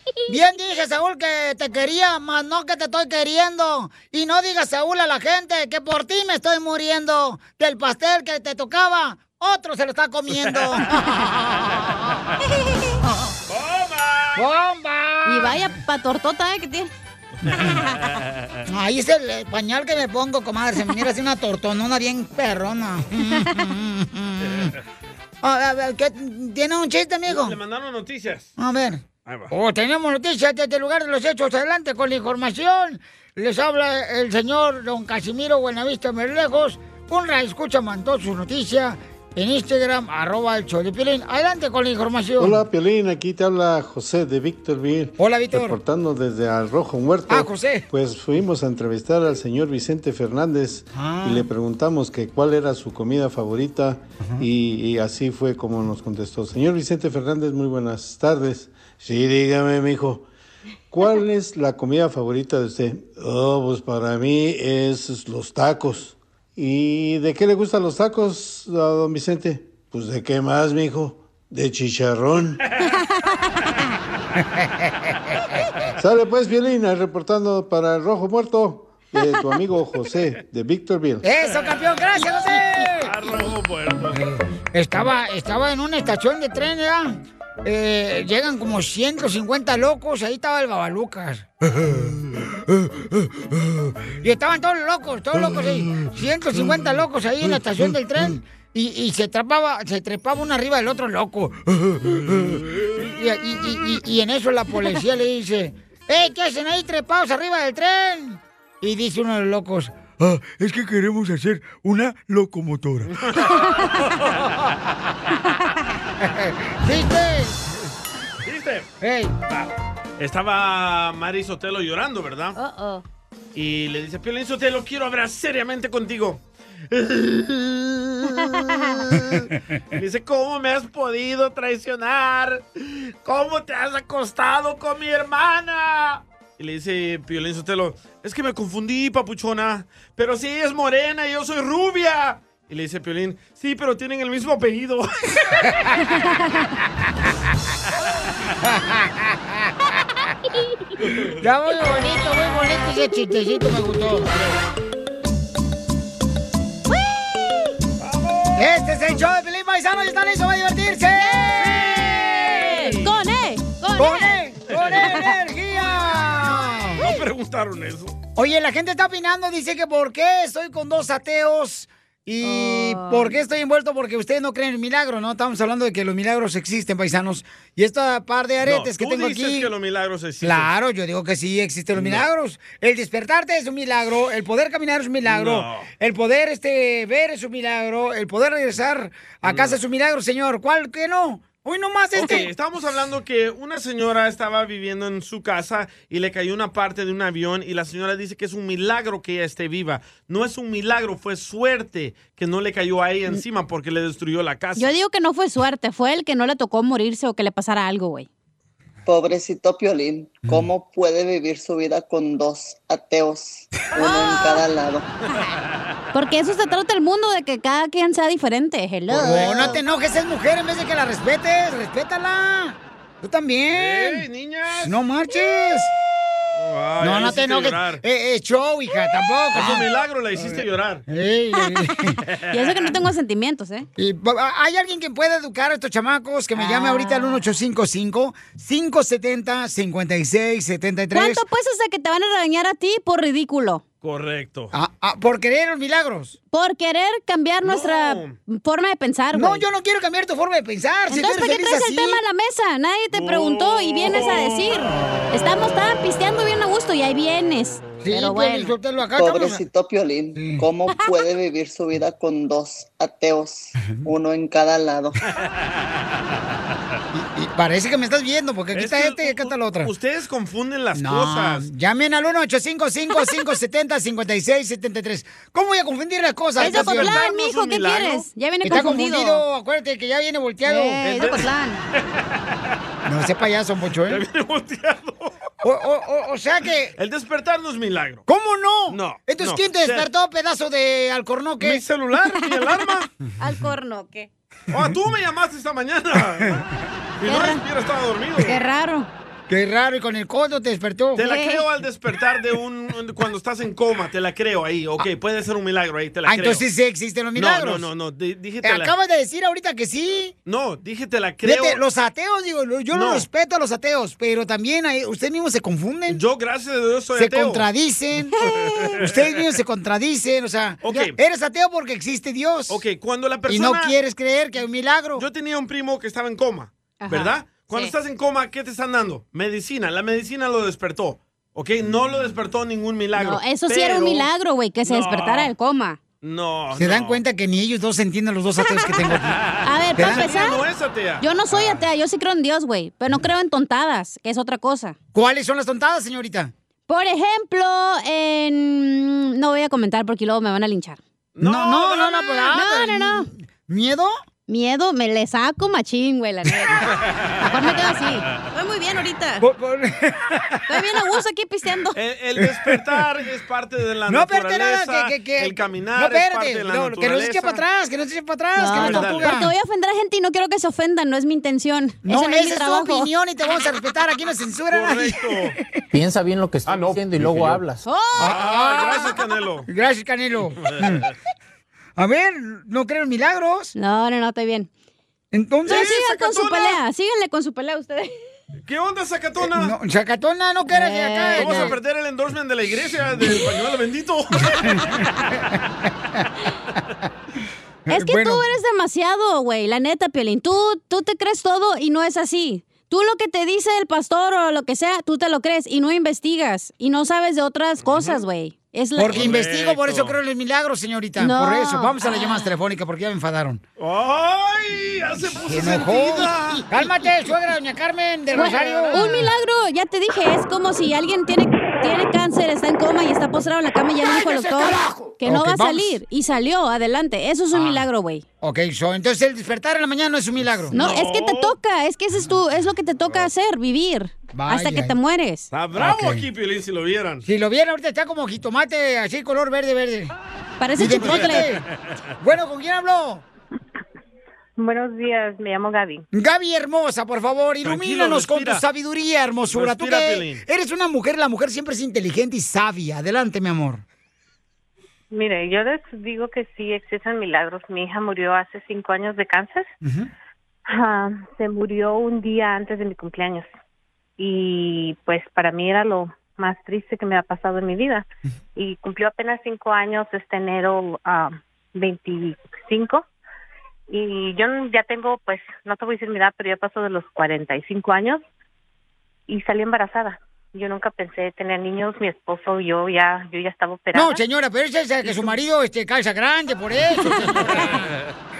[laughs] Bien dije, Saúl, que te quería, más no que te estoy queriendo. Y no digas, Saúl, a la gente que por ti me estoy muriendo. Del pastel que te tocaba, otro se lo está comiendo. [laughs] [laughs] ¡Bomba! Y vaya pa' tortota, ¿eh? Que tiene. Ahí es el pañal que me pongo, comadre. Se me mira así una tortonona bien perrona. A ver, ¿qué- ¿Tiene un chiste, amigo? Le mandaron noticias. A ver. Ahí va. Oh, tenemos noticias desde el lugar de los hechos. Adelante con la información. Les habla el señor don Casimiro Buenavista Merlejos. Un escucha mandó su noticia en Instagram, arroba el show de Piolín. Adelante con la información. Hola, Piolín, aquí te habla José de Victorville. Hola, Víctor. Reportando desde Al Rojo Muerto. Ah, José. Pues fuimos a entrevistar al señor Vicente Fernández Ah. y le preguntamos que cuál era su comida favorita y, y así fue como nos contestó. Señor Vicente Fernández, muy buenas tardes. Sí, dígame, mijo. ¿Cuál es la comida favorita de usted? Oh, pues para mí es los tacos. ¿Y de qué le gustan los tacos, a don Vicente? Pues de qué más, mijo. De chicharrón. [laughs] Sale pues, Violina, reportando para el Rojo Muerto de tu amigo José de Victorville. ¡Eso, campeón! ¡Gracias, José! Rojo muerto. Estaba, estaba en una estación de tren, ¿ya? Eh, llegan como 150 locos, ahí estaba el Babalucas. Y estaban todos locos, todos locos ahí. 150 locos ahí en la estación del tren. Y, y se trepaba, se trepaba uno arriba del otro loco. Y, y- en eso la policía le dice, ¡Ey, qué hacen ahí trepados arriba del tren! Y dice uno de los locos, "Ah, es que queremos hacer una locomotora. [laughs] ¿Viste? ¿Viste? ¡Ey! Estaba Mari Sotelo llorando, ¿verdad? Uh-oh. Y le dice, Piolín Sotelo, quiero hablar seriamente contigo. Le [laughs] dice, ¿cómo me has podido traicionar? ¿Cómo te has acostado con mi hermana? Y le dice Piolín Sotelo, es que me confundí, papuchona. Pero sí, es morena y yo soy rubia. Y le dice Piolín, sí, pero tienen el mismo apellido. [laughs] [laughs] [laughs] Ya muy bonito, muy bonito ese chistecito, me gustó. Este es el show de Felipe Paisano y están listos para divertirse. ¡Con E! ¡Con, ¡Con E! ¡Con E energía! No preguntaron eso. Oye, la gente está opinando, dice que por qué estoy con dos ateos y por qué estoy envuelto porque ustedes no creen en milagro, ¿no? Estamos hablando de que los milagros existen, paisanos. Y esta par de aretes No, que tú tengo dices aquí. que los milagros existen. Claro, yo digo que sí existen los No. milagros. El despertarte es un milagro, el poder caminar es un milagro, No. el poder este ver es un milagro, el poder regresar a casa es un milagro, señor. ¿Cuál que no? Hoy nomás Ok, estábamos hablando que una señora estaba viviendo en su casa y le cayó una parte de un avión y la señora dice que es un milagro que ella esté viva. No es un milagro, fue suerte que no le cayó a ella encima porque le destruyó la casa. Yo digo que no fue suerte, fue el que no le tocó morirse o que le pasara algo, güey. Pobrecito Piolín, ¿cómo puede vivir su vida con dos ateos, uno en cada lado? [laughs] Porque eso se trata el mundo, de que cada quien sea diferente. Hello. No, no te enojes, es mujer, en vez de que la respetes, respétala. Tú también. ¡Ey, niñas! No marches. Ay, no, no te enojes. Eh, eh, show, hija, tampoco. Es un milagro, la hiciste llorar. [laughs] Ey, [laughs] Y eso que no tengo sentimientos, ¿eh? Y, ¿Hay alguien que pueda educar a estos chamacos? Que me llame Ah. ahorita al 1855-570-5673. ¿Cuánto apuestas a que te van a regañar a ti por ridículo? Correcto. Ah, ah, por querer los milagros. Por querer cambiar nuestra forma de pensar, No, güey. yo no quiero cambiar tu forma de pensar. si Entonces, tú ¿para qué traes el tema a la mesa? Nadie te preguntó y vienes a decir. Estamos tan pisteando bien a gusto y ahí vienes. Pero bueno. Pobrecito Piolín, ¿cómo puede [laughs] vivir su vida con dos ateos, uno en cada lado? [laughs] Parece que me estás viendo, porque aquí está este y acá está la otra. Ustedes confunden las No, cosas. llamen al 1-855-570-5673. ¿Cómo voy a confundir las cosas? Es de? Ocotlán, mijo, ¿qué quieres? Ya viene Está confundido. confundido, acuérdate que ya viene volteado. Eh, es de. [laughs] No, ese payaso, Poncho, ¿eh? O, o- o- o sea que... El despertar no es milagro. ¿Cómo no? No. Entonces, no. ¿quién te despertó, pedazo de alcornoque? Mi celular, mi alarma. [laughs] Al corno, ¿qué? Oh, tú me llamaste esta mañana. [laughs] Y no hubiera estado dormido. Qué raro. Qué raro, y con el codo te despertó. Te la creo al despertar de un, un- cuando estás en coma, te la creo ahí, ok, puede ser un milagro ahí, te la Ah, creo. entonces sí existen los milagros. No, no, no, no, dije Eh, te la- Acabas de decir ahorita que sí. No, dije te la creo. Fíjate, los ateos, digo, yo no. Respeto a los ateos, pero también hay- ustedes mismos se confunden. Yo, gracias a Dios, soy se ateo. contradicen. [laughs] ustedes mismos se contradicen, o sea, Ok. eres ateo porque existe Dios. Ok, cuando la Y persona... no quieres creer que hay un milagro. Yo tenía un primo que estaba en coma, Ajá. ¿verdad? Cuando Sí. estás en coma, ¿qué te están dando? Medicina. La medicina lo despertó, ¿ok? No lo despertó ningún milagro. No, eso sí era un milagro, güey, que se No. despertara del coma. No, Se no. dan cuenta que ni ellos dos entienden los dos ateos que tengo aquí. [laughs] A ver, ¿Te para empezar, no es atea. yo no soy atea, yo sí creo en Dios, güey, pero no creo en tontadas, que es otra cosa. ¿Cuáles son las tontadas, señorita? Por ejemplo, en... No voy a comentar porque luego me van a linchar. No, no, no, no, pues, ah, No, pero- no, no. ¿Miedo? Miedo, me le saco machín, güey, la neta. Mejor me quedo así. Estoy muy bien ahorita. Estoy bien a gusto aquí pisteando. El, el despertar es parte de la No, espérate naturaleza. nada, que, que, que- El caminar no, es parte de la no, naturaleza. que no se eche para atrás, que no se eche para atrás, que no es No, tortuga. porque voy a ofender a gente y no quiero que se ofendan, no es mi intención. No, Ese no esa es mi es tu trabajo. opinión y te vamos a respetar. Aquí no censura nadie. [laughs] Piensa bien lo que estás diciendo y luego hablas. Ah, gracias, Canelo. Gracias, Canelo. [laughs] A ver, ¿no creen en milagros? No, no, no, estoy bien. Entonces, Sí, sigan con su pelea, síganle con su pelea ustedes. ¿Qué onda, Sacatona? No, Sacatona, no quieras de acá. Vamos no. a perder el endorsement de la iglesia del pañuelo bendito. [laughs] Es que Bueno. tú eres demasiado, güey, la neta, Piolín. Tú, tú te crees todo y no es así. Tú lo que te dice el pastor o lo que sea, tú te lo crees y no investigas y no sabes de otras cosas, güey. Es la- Porque investigo, por eso creo en los milagros, señorita. No. Por eso. Vamos a las llamadas telefónicas porque ya me enfadaron. ¡Ay! Ya se puso sentida. Cálmate, suegra, doña Carmen del Güey, Rosario. Un milagro, ya te dije, es como si alguien tiene, tiene cáncer, está en coma y está postrado en la cama y ya le dijo al ¡Cállese, doctor carajo! que no va a vamos. salir. Y salió, adelante. Eso es un Ah. milagro, güey. Ok, so, entonces el despertar en la mañana no es un milagro. No, es que te toca, es que eso es, tu, es lo que te toca hacer, vivir. Vaya. Hasta que te mueres. Está bravo aquí, Piolín, si lo vieran. Si lo vieran, ahorita está como jitomate, así color verde, verde. Parece chipotle. Bueno, ¿con quién habló? Buenos días, me llamo Gaby. Gaby hermosa, por favor, ilumínanos con tu sabiduría, hermosura. Tú Respira, que Piolín. eres una mujer, la mujer siempre es inteligente y sabia. Adelante, mi amor. Mire, yo les digo que sí existen milagros. Mi hija murió hace cinco años de cáncer. Ah, se murió un día antes de mi cumpleaños. Y pues para mí era lo más triste que me ha pasado en mi vida. Y cumplió apenas cinco años este enero ah, 25. Y yo ya tengo, pues, no te voy a decir mi edad, pero ya paso de los 45 años y salí embarazada. Yo nunca pensé tener niños, mi esposo y yo ya, yo ya estaba operada. No, señora, pero es que su marido este, calza grande, por eso. [laughs]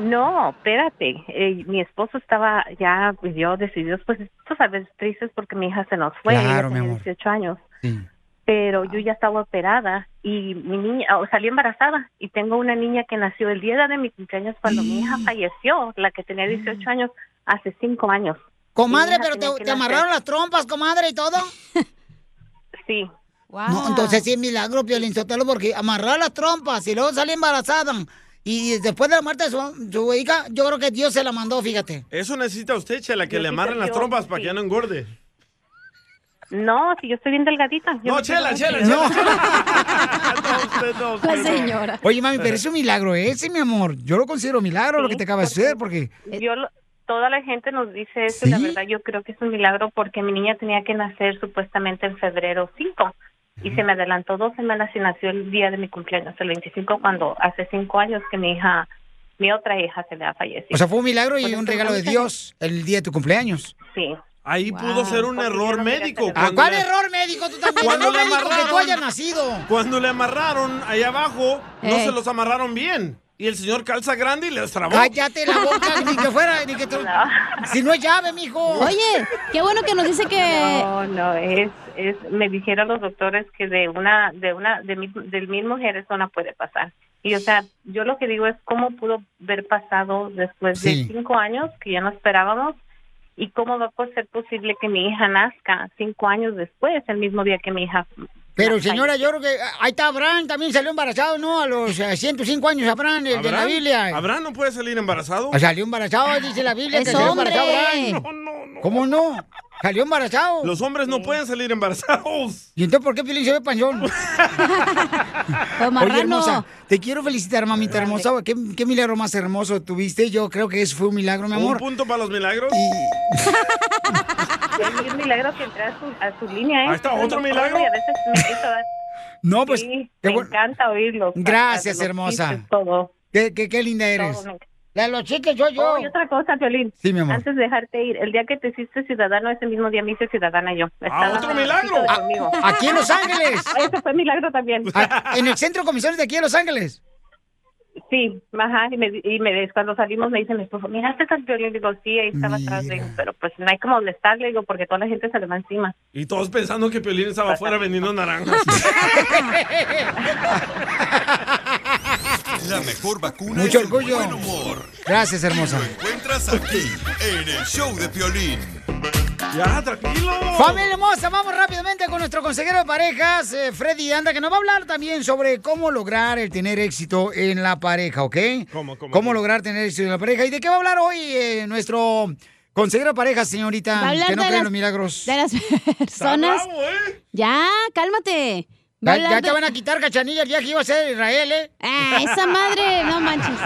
No, espérate. Eh, mi esposo estaba ya, pues yo decidió, pues tú sabes, tristes porque mi hija se nos fue. Claro, ella mi tenía amor. 18 años. Pero yo ya estaba operada y mi niña, o salí embarazada y tengo una niña que nació el día de mi cumpleaños cuando mi hija falleció, la que tenía 18 años, hace 5 años. Comadre, pero te, amarraron las trompas, comadre, y todo. Sí. No, entonces sí es milagro, Piolín Sotelo, porque amarrar las trompas y luego sale embarazada. Y después de la muerte de su, su hija, yo creo que Dios se la mandó, fíjate. Eso necesita usted, Chela, que Yo le amarren las trompas para que ya no engorde. No, si yo estoy bien delgadita. Yo No, tengo Chela, Chela, mucho- Chela. [laughs] [laughs] Oye, mami, pero es un milagro ese, mi amor. Yo lo considero milagro lo que te acaba de suceder, porque... Yo lo- toda la gente nos dice eso y la verdad yo creo que es un milagro porque mi niña tenía que nacer supuestamente en febrero 5 y se me adelantó dos semanas y nació el día de mi cumpleaños, el 25, cuando hace cinco años que mi hija, mi otra hija se le ha fallecido. O sea, fue un milagro y Por un regalo de Dios el día de tu cumpleaños. Sí. Ahí pudo ser un error médico. ¿A cuando cuál le- error médico tú también? Cuando no le médico que tú amarraron- hayas nacido. Cuando le amarraron allá abajo, no se los amarraron bien. Y el señor calza grande y les trabó. Cállate la boca, ni que fuera, ni que tú... Si no es llave, mijo. Oye, qué bueno que nos dice que- No, no, es, es, me dijeron los doctores que de una, de una, de, mi- de mil mujeres una puede pasar. Y o sea, yo lo que digo es cómo pudo haber pasado después Sí. de cinco años que ya no esperábamos y cómo va a ser posible que mi hija nazca cinco años después, el mismo día que mi hija. Pero señora, yo creo que ahí está Abraham, también salió embarazado, ¿no? A los eh, 105 años, Abraham, el de la. Biblia. ¿Abraham no puede salir embarazado? Salió embarazado, dice la Biblia, Es que salió hombre. embarazado Abraham. ¿Cómo no? Salió embarazado. Los hombres no pueden salir embarazados. ¿Y entonces por qué Piolín se ve panzón? [laughs] Oye, marrano. hermosa, te quiero felicitar, mamita hermosa. ¿Qué, qué milagro más hermoso tuviste. Yo creo que eso fue un milagro, mi amor. Un punto para los milagros. Es [laughs] un milagro que entré a su, a su línea, ¿eh? Ahí está, otro Oye, milagro. a veces me [laughs] No, pues, Sí, me bueno. encanta oírlo. Gracias, hermosa. Qué, qué, qué linda eres. Todo me- La de los chistes soy yo. Oh, y otra cosa, Piolín. Sí, mi amor. Antes de dejarte ir, el día que te hiciste ciudadano, ese mismo día me hice ciudadana yo. Estaba otro milagro. de Ah, conmigo. aquí en Los Ángeles. [laughs] Ese fue milagro también. Ah, En el centro de comisiones de aquí en Los Ángeles. Sí, ajá, y me, y me cuando salimos me dice mi esposo, mira, este el violín, digo, sí, ahí estaba atrás, le digo, pero pues no hay como molestarle, digo, porque toda la gente se le va encima. Y todos pensando que Piolín estaba afuera vendiendo naranjas. [laughs] [laughs] La mejor vacuna Mucho es el orgullo. buen humor. Gracias, hermosa. Encuentras aquí, en el show de Piolín. Ya, tranquilo. Familia hermosa, vamos rápidamente con nuestro consejero de parejas, eh, Freddy Anda, que nos va a hablar también sobre cómo lograr el tener éxito en la pareja, ¿ok? ¿Cómo, cómo, lograr tener éxito en la pareja. ¿Y de qué va a hablar hoy eh, nuestro consejero de parejas, señorita? Que no de cree en las- los milagros. De las [laughs] personas. Ya, cálmate. Ya, te van a quitar cachanilla el día que iba a ser Israel, ¿eh? Ah, esa madre, no manches. [laughs]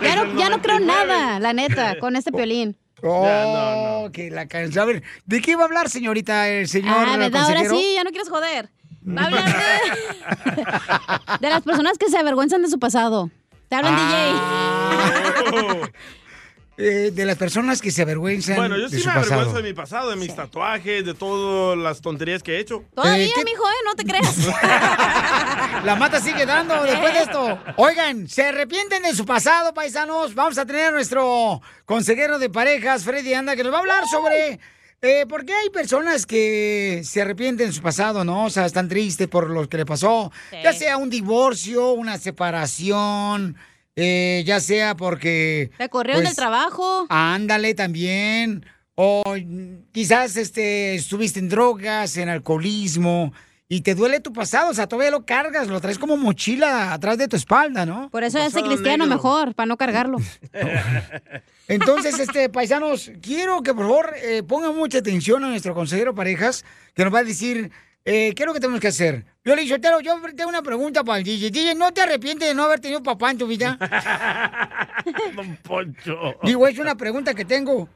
Ya no, ya no creo nada, la neta, con este piolín. [laughs] Oh, que la canción. A ver, ¿de qué va a hablar, señorita, el señor Ah, ¿verdad? Ahora sí, ya no quieres joder. Va a hablar de, [laughs] de las personas que se avergüenzan de su pasado. Te hablan Eh, de las personas que se avergüenzan Bueno, yo de sí su me pasado. avergüenzo de mi pasado, de mis tatuajes, de todas las tonterías que he hecho. Todavía, mijo, ¿eh? No te creas. [laughs] La mata sigue dando después de esto. Oigan, ¿se arrepienten de su pasado, paisanos? Vamos a tener a nuestro consejero de parejas, Freddy Anda, que nos va a hablar sobre eh, por qué hay personas que se arrepienten de su pasado, ¿no? O sea, están tristes por lo que le pasó. Sí. Ya sea un divorcio, una separación, eh, ya sea porque... Te corrieron pues, del trabajo. Ándale también. O quizás este, estuviste en drogas, en alcoholismo, y te duele tu pasado. O sea, todavía lo cargas, lo traes como mochila atrás de tu espalda, ¿no? Por eso hace cristiano mejor, para no cargarlo. [laughs] Entonces, este, paisanos, quiero que por favor eh, pongan mucha atención a nuestro consejero parejas, que nos va a decir eh, qué es lo que tenemos que hacer. Yo le dije, yo tengo una pregunta para el DJ. DJ, ¿no te arrepientes de no haber tenido papá en tu vida? [laughs] Don Poncho. Digo, es una pregunta que tengo.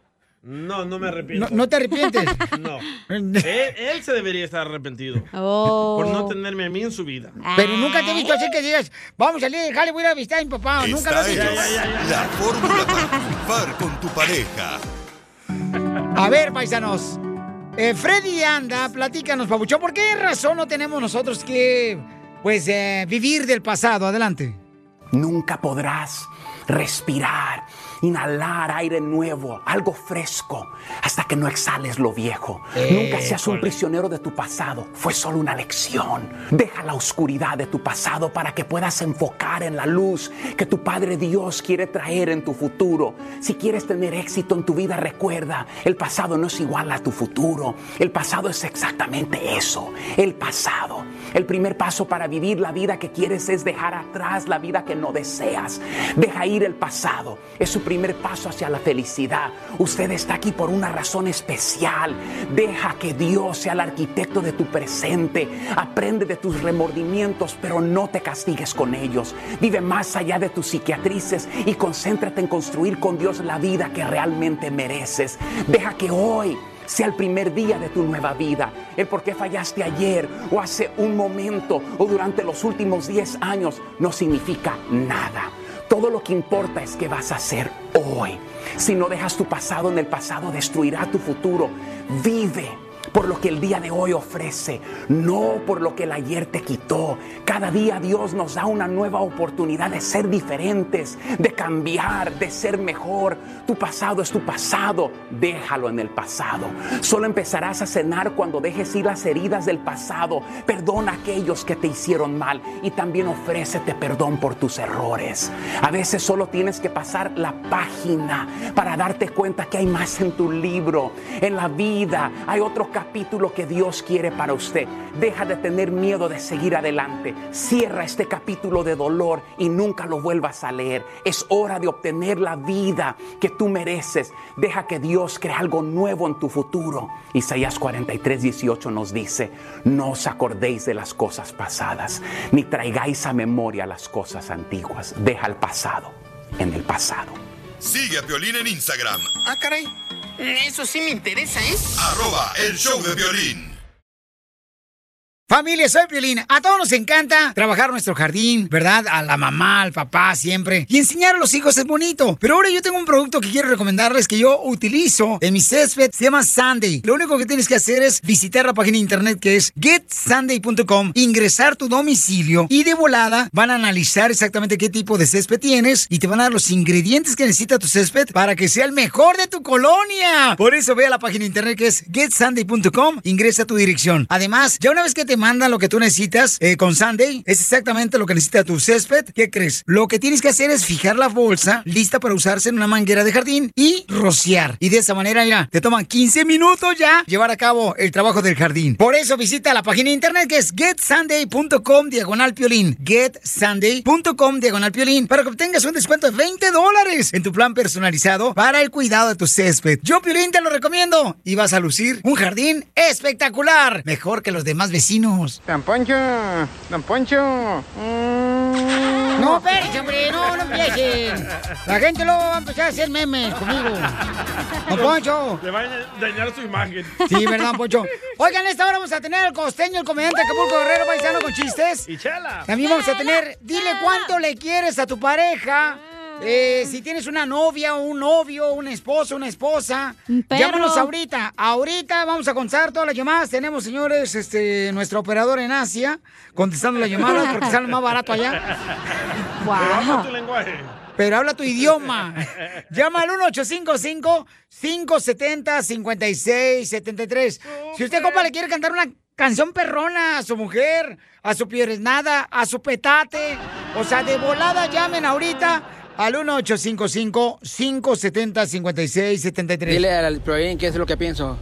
No, no me arrepiento. No, no te arrepientes. [laughs] No. Él, él se debería estar arrepentido. Oh. Por no tenerme a mí en su vida. Pero nunca te he visto así que digas, vamos a salir de jale, voy a ir a visitar a mi papá. Nunca lo Esta he visto. es la fórmula para triunfar con tu pareja. A ver, paisanos. Eh, Freddy Anda, platícanos, Pabuchón, ¿por qué razón no tenemos nosotros que, pues, eh, vivir del pasado? Adelante. Nunca podrás respirar, inhalar aire nuevo, algo fresco, hasta que no exhales lo viejo. Nunca seas un prisionero de tu pasado, fue solo una lección. Deja la oscuridad de tu pasado para que puedas enfocar en la luz que tu Padre Dios quiere traer en tu futuro. Si quieres tener éxito en tu vida, recuerda, el pasado no es igual a tu futuro. El pasado es exactamente eso, el pasado. El primer paso para vivir la vida que quieres es dejar atrás la vida que no deseas. Deja ir el pasado. Es su primer paso hacia la felicidad. Usted está aquí por una razón especial. Deja que Dios sea el arquitecto de tu presente. Aprende de tus remordimientos, pero no te castigues con ellos. Vive más allá de tus psiquiatrices y concéntrate en construir con Dios la vida que realmente mereces. Deja que hoy sea el primer día de tu nueva vida. El por qué fallaste ayer o hace un momento o durante los últimos 10 años no significa nada. Todo lo que importa es qué vas a hacer hoy. Si no dejas tu pasado en el pasado, destruirá tu futuro. Vive por lo que el día de hoy ofrece, no por lo que el ayer te quitó. Cada día Dios nos da una nueva oportunidad de ser diferentes, de cambiar, de ser mejor. Tu pasado es tu pasado, déjalo en el pasado. Solo empezarás a cenar cuando dejes ir las heridas del pasado. Perdona a aquellos que te hicieron mal y también ofrécete perdón por tus errores. A veces solo tienes que pasar la página para darte cuenta que hay más en tu libro. En la vida hay otro capítulo que Dios quiere para usted. Deja de tener miedo de seguir adelante. Cierra este capítulo de dolor y nunca lo vuelvas a leer. Es hora de obtener la vida que tú mereces. Deja que Dios cree algo nuevo en tu futuro. Isaías 43, 18 nos dice, no os acordéis de las cosas pasadas, ni traigáis a memoria las cosas antiguas. Deja el pasado en el pasado. Sigue a Piolín en Instagram, Ah, caray. Eso sí me interesa, ¿eh? arroba el show de violín. Familia, soy Piolín. A todos nos encanta trabajar nuestro jardín, ¿verdad? A la mamá, al papá, siempre. Y enseñar a los hijos es bonito. Pero ahora yo tengo un producto que quiero recomendarles que yo utilizo en mi césped. Se llama Sunday. Lo único que tienes que hacer es visitar la página de internet que es getsunday.com, ingresar tu domicilio y de volada van a analizar exactamente qué tipo de césped tienes y te van a dar los ingredientes que necesita tu césped para que sea el mejor de tu colonia. Por eso ve a la página de internet que es getsunday.com, ingresa tu dirección. Además, ya una vez que te mandan lo que tú necesitas eh, con Sunday, es exactamente lo que necesita tu césped. ¿Qué crees? Lo que tienes que hacer es fijar la bolsa lista para usarse en una manguera de jardín y rociar. Y de esa manera, mira, te toman 15 minutos ya llevar a cabo el trabajo del jardín. Por eso visita la página de internet que es getsunday.com diagonal piolín. Getsunday.com diagonal piolín para que obtengas un descuento de 20 dólares en tu plan personalizado para el cuidado de tu césped. Yo, Piolín, te lo recomiendo y vas a lucir un jardín espectacular, mejor que los demás vecinos. Don Poncho, Don Poncho. No, espérense, hombre, no, no empiecen. La gente luego va a empezar a hacer memes conmigo. Don Poncho. Le va a dañar su imagen. Sí, ¿verdad, don Poncho? Oigan, esta hora vamos a tener al costeño, el comediante Acapulco Guerrero Paisano con chistes. Y chela. También vamos a tener, dile cuánto le quieres a tu pareja. Eh, si tienes una novia, un novio, un esposo, una esposa, llámanos ahorita. Ahorita vamos a contestar todas las llamadas. Tenemos, señores, este, nuestro operador en Asia contestando las llamadas porque sale más barato allá. [laughs] Pero habla tu lenguaje. Pero habla tu idioma. [laughs] Llama al 1-855-570-5673. Si usted, compa, le quiere cantar una canción perrona a su mujer, a su nada, a su petate, o sea, de volada llamen ahorita al 1-855-570-5673. Dile al Proin qué es lo que pienso.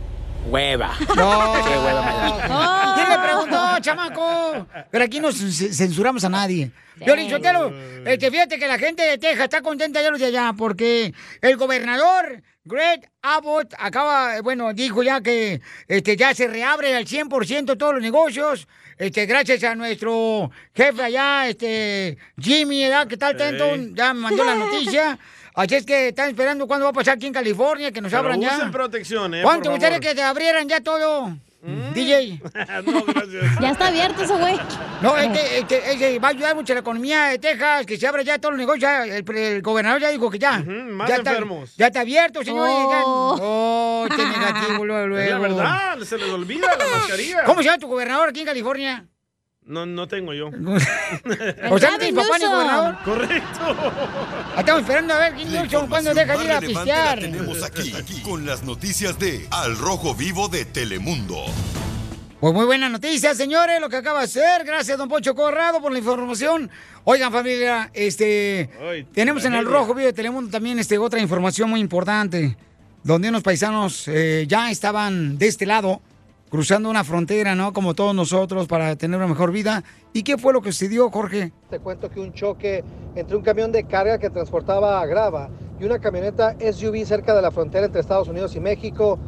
Hueva. No. Qué hueva me da. ¿Quién le preguntó, chamaco? Pero aquí no censuramos a nadie. Yo Chotelo, este, fíjate que la gente de Texas está contenta ya los de allá porque el gobernador Greg Abbott acaba, bueno, dijo ya que este, ya se reabre al 100% todos los negocios. Este, gracias a nuestro jefe allá, este, Jimmy, ¿verdad? que está atento, ya me mandó la noticia. [laughs] Así es que están esperando cuándo va a pasar aquí en California, que nos Pero abran ya. usen protección, ¿eh? ¿Cuánto gustaría que te abrieran ya todo? DJ. [laughs] no, gracias. Ya está abierto ese güey. No, es que, es que- es que va a ayudar mucho la economía de Texas, que se abra ya todos los negocios. el, el gobernador ya dijo que ya. más ya está, enfermos. ya está abierto, señores. ya- Oh. Oh, qué [laughs] negativo luego, Es la verdad, se les olvida la mascarilla. ¿Cómo se llama tu gobernador aquí en California? No, no tengo yo. [laughs] O sea, no tienes papá ni gobernador. Correcto. Estamos esperando a ver Kim Newsom cuando deja de ir a la pistear. tenemos aquí, [laughs] aquí, con las noticias de Al Rojo Vivo de Telemundo. Pues muy buena noticia, señores, lo que acaba de hacer. Gracias, don Poncho Corrado, por la información. Oigan, familia, este, Ay, tenemos en el. Rojo Vivo de Telemundo también este, otra información muy importante, donde unos paisanos eh, ya estaban de este lado, cruzando una frontera, ¿no? Como todos nosotros, para tener una mejor vida. ¿Y qué fue lo que sucedió, Jorge? Te cuento que un choque entre un camión de carga que transportaba grava y una camioneta SUV cerca de la frontera entre Estados Unidos y México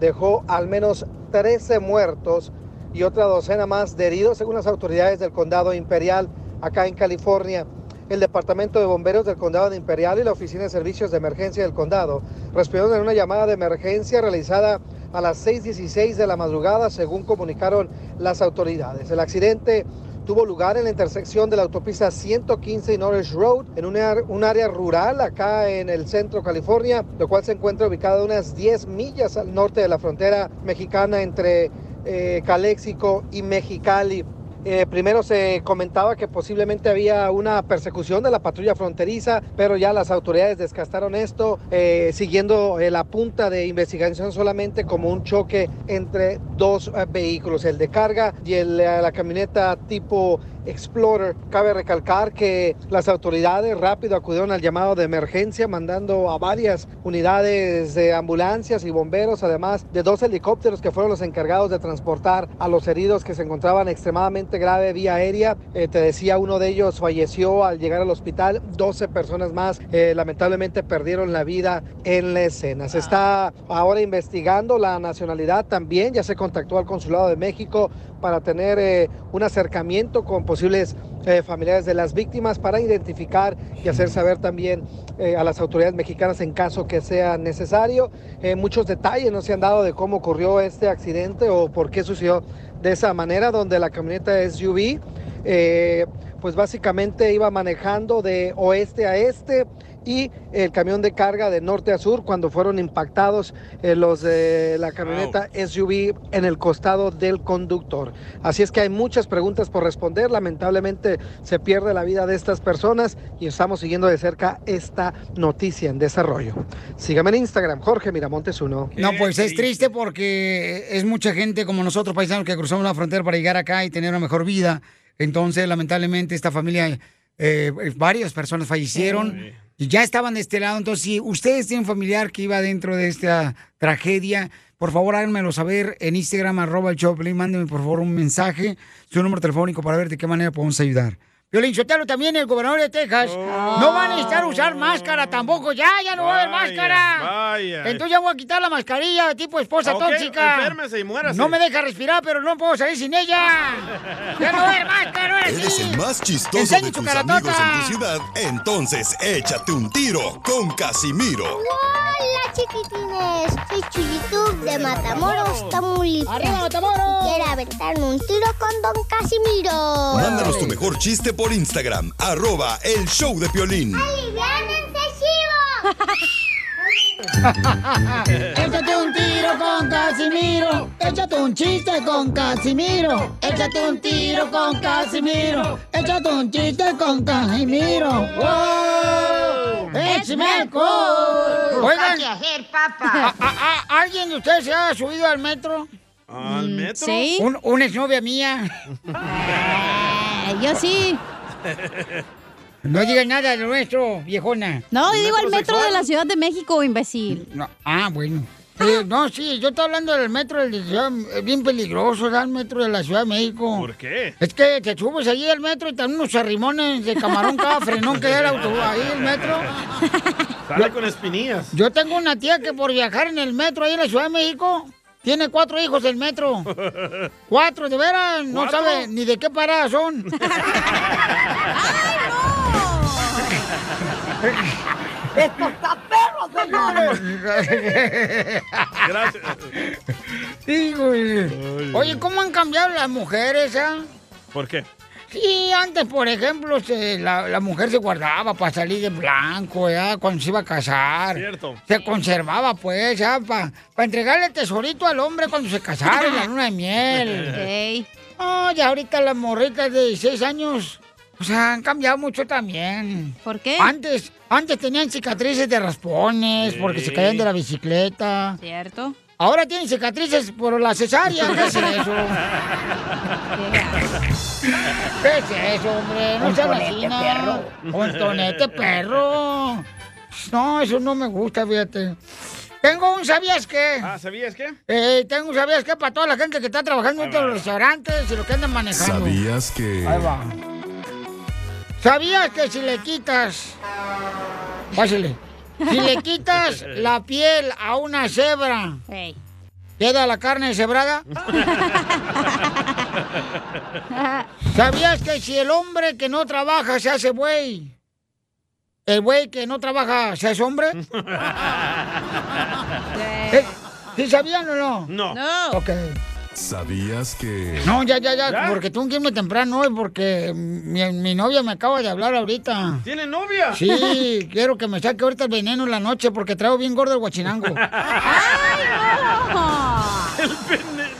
dejó al menos 13 muertos y otra docena más de heridos según las autoridades del condado Imperial acá en California. El Departamento de Bomberos del Condado de Imperial y la Oficina de Servicios de Emergencia del Condado respondieron en una llamada de emergencia realizada a las 6.16 de la madrugada, según comunicaron las autoridades. El accidente tuvo lugar en la intersección de la autopista 115 y Norris Road, en un, un área rural acá en el centro California, lo cual se encuentra ubicado unas 10 millas al norte de la frontera mexicana entre eh, Calexico y Mexicali. Eh, primero se comentaba que posiblemente había una persecución de la patrulla fronteriza, pero ya las autoridades descartaron esto, eh, siguiendo eh, la punta de investigación solamente como un choque entre dos eh, vehículos, el de carga y el, la camioneta tipo Explorer. Cabe recalcar que las autoridades rápido acudieron al llamado de emergencia, mandando a varias unidades de ambulancias y bomberos, además de dos helicópteros que fueron los encargados de transportar a los heridos que se encontraban extremadamente grave vía aérea. Eh, te decía, uno de ellos falleció al llegar al hospital, 12 personas más eh, lamentablemente perdieron la vida en la escena. Se está ahora investigando la nacionalidad también, ya se contactó al Consulado de México para tener eh, un acercamiento con posibles eh, familiares de las víctimas para identificar y hacer saber también eh, a las autoridades mexicanas en caso que sea necesario. Muchos detalles no se han dado de cómo ocurrió este accidente o por qué sucedió de esa manera, donde la camioneta SUV, pues básicamente iba manejando de oeste a este y el camión de carga de norte a sur cuando fueron impactados eh, los de la camioneta SUV en el costado del conductor. Así es que hay muchas preguntas por responder. Lamentablemente se pierde la vida de estas personas y estamos siguiendo de cerca esta noticia en desarrollo. Sígame en Instagram, Jorge Miramontes uno. No, pues es triste porque es mucha gente como nosotros, paisanos, que cruzamos la frontera para llegar acá y tener una mejor vida. Entonces, lamentablemente, esta familia, eh, varias personas fallecieron y ya estaban de este lado. Entonces, si ustedes tienen familiar que iba dentro de esta tragedia, por favor, háganmelo saber en Instagram, arroba el Choplin, mándenme por favor un mensaje, su número telefónico para ver de qué manera podemos ayudar. Violín Sotelo también, el gobernador de Texas, no van a necesitar usar máscara tampoco, ya, ya no va a haber máscara. vaya. Entonces ya voy a quitar la mascarilla, tipo esposa Ok, tóxica. enférmese y muérase. No me deja respirar, pero no puedo salir sin ella. [laughs] Ya no va a haber máscara, ahora Eres sí. el más chistoso Enseña de tu tus caratota. amigos en tu ciudad, entonces échate un tiro con Casimiro. Hola chiquitines, soy Chuyitub de Matamoros, Tamaulipas. ¡Arriba, Matamoros! Y quiero aventarme un tiro con Don Casimiro. Mándanos tu mejor chiste por Instagram, arroba el show de Piolín. ¡Aliviánense, chivos! [laughs] Échate un tiro con Casimiro. Échate un chiste con Casimiro. Échate un tiro con Casimiro. Échate un chiste con Casimiro. ¡Wow! ¡Échame alcohol! Oigan, ¿Qué hacer, ¿a- papá? a- a- ¿alguien de ustedes se ha subido al metro? ¿Al metro? sí. Un- una exnovia mía. [laughs] yo sí. [laughs] No digas nada de nuestro, viejona. No, digo el metro de la Ciudad de México, imbécil. No, ah, bueno. Eh, no, sí, yo estoy hablando del metro de la ciudad, es bien peligroso, ¿verdad? El metro de la Ciudad de México. ¿Por qué? Es que te subes allí al metro y están unos arrimones de camarón cada frenón que da el autobús ahí el metro. [laughs] Sale con espinillas. Yo tengo una tía que por viajar en el metro ahí en la Ciudad de México tiene cuatro hijos del metro. [laughs] Cuatro, de veras, no ¿Cuatro? sabe ni de qué parada son. [laughs] ¡Esto está perro, señores! Gracias. Digo, oye, ¿cómo han cambiado las mujeres, ah? ¿Por qué? Sí, antes, por ejemplo, se- la, la mujer se guardaba para salir de blanco, ¿ya? Cuando se iba a casar. Cierto. Se conservaba, pues, ¿ya? Para entregarle tesorito al hombre cuando se casara en la luna de miel. [laughs] No, ya ahorita las morritas de 16 años, o sea, han cambiado mucho también. ¿Por qué? Antes, antes tenían cicatrices de raspones porque se caían de la bicicleta. ¿Cierto? Ahora tienen cicatrices por la cesárea. ¿Qué es eso? [laughs] ¿Qué es eso, hombre? No tonete, así, perro. Un tonete, perro. No, eso no me gusta, fíjate. Tengo un ¿sabías qué? Ah, ¿sabías qué? Eh, tengo un ¿sabías qué? Para toda la gente que está trabajando en los restaurantes y los que andan manejando. ¿Sabías que... Ahí va. ¿Sabías que si le quitas... Pásale. Si le quitas [laughs] la piel a una cebra, ¿queda la carne cebrada? [laughs] ¿Sabías que si el hombre que no trabaja se hace buey, el buey que no trabaja se hace hombre? [laughs] Eh, ¿Sí sabían o no? No. No. Ok. ¿Sabías que... No, ya, ya, ya, porque tú que irme temprano hoy porque mi, mi novia me acaba de hablar ahorita. ¿Tiene novia? Sí, [laughs] quiero que me saque ahorita el veneno en la noche porque traigo bien gordo el guachinango. [laughs] [laughs] El veneno.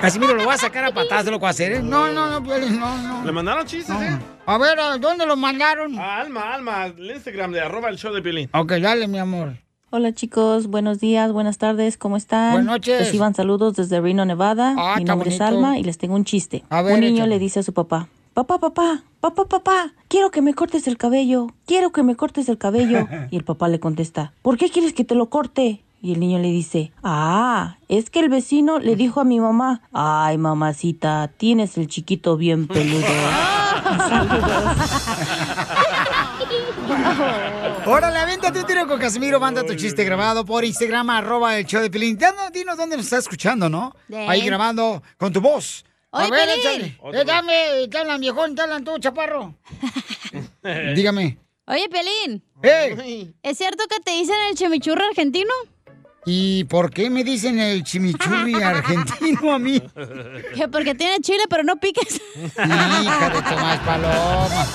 Casimiro, lo voy a sacar a patadas de lo que va a hacer. ¿eh? No, no, no, Piolín, no, no. ¿Le mandaron chistes, eh? A ver, ¿a dónde lo mandaron? A Alma, Alma, el Instagram de arroba el show de Piolín. Ok, dale, mi amor. Hola chicos, buenos días, buenas tardes, ¿cómo están? Buenas noches. Reciban saludos desde Reno, Nevada. Ah, Mi nombre es. Alma y les tengo un chiste. A ver, un niño le dice a su papá, papá, papá, papá, papá, quiero que me cortes el cabello, quiero que me cortes el cabello. [laughs] Y el papá le contesta, ¿por qué quieres que te lo corte? Y el niño le dice, ah, es que el vecino le [laughs] dijo a mi mamá, ay mamacita, tienes el chiquito bien peludo. [laughs] [laughs] Órale, avéntate un tiro con Casimiro, manda tu chiste grabado por Instagram, arroba el show de Pelín. Dinos, dinos dónde nos está escuchando, ¿no? De- Ahí grabando con tu voz. A Oye, ver, Piolín. échale. Eh, dame, te hablan viejón, te hablan tú, chaparro. [laughs] Dígame. Oye, Pelín. ¡Eh! ¿Es cierto que te dicen el chimichurro argentino? ¿Y por qué me dicen el chimichurri [laughs] argentino a mí? Que porque tiene chile, pero no piques. Hija de Tomás Paloma.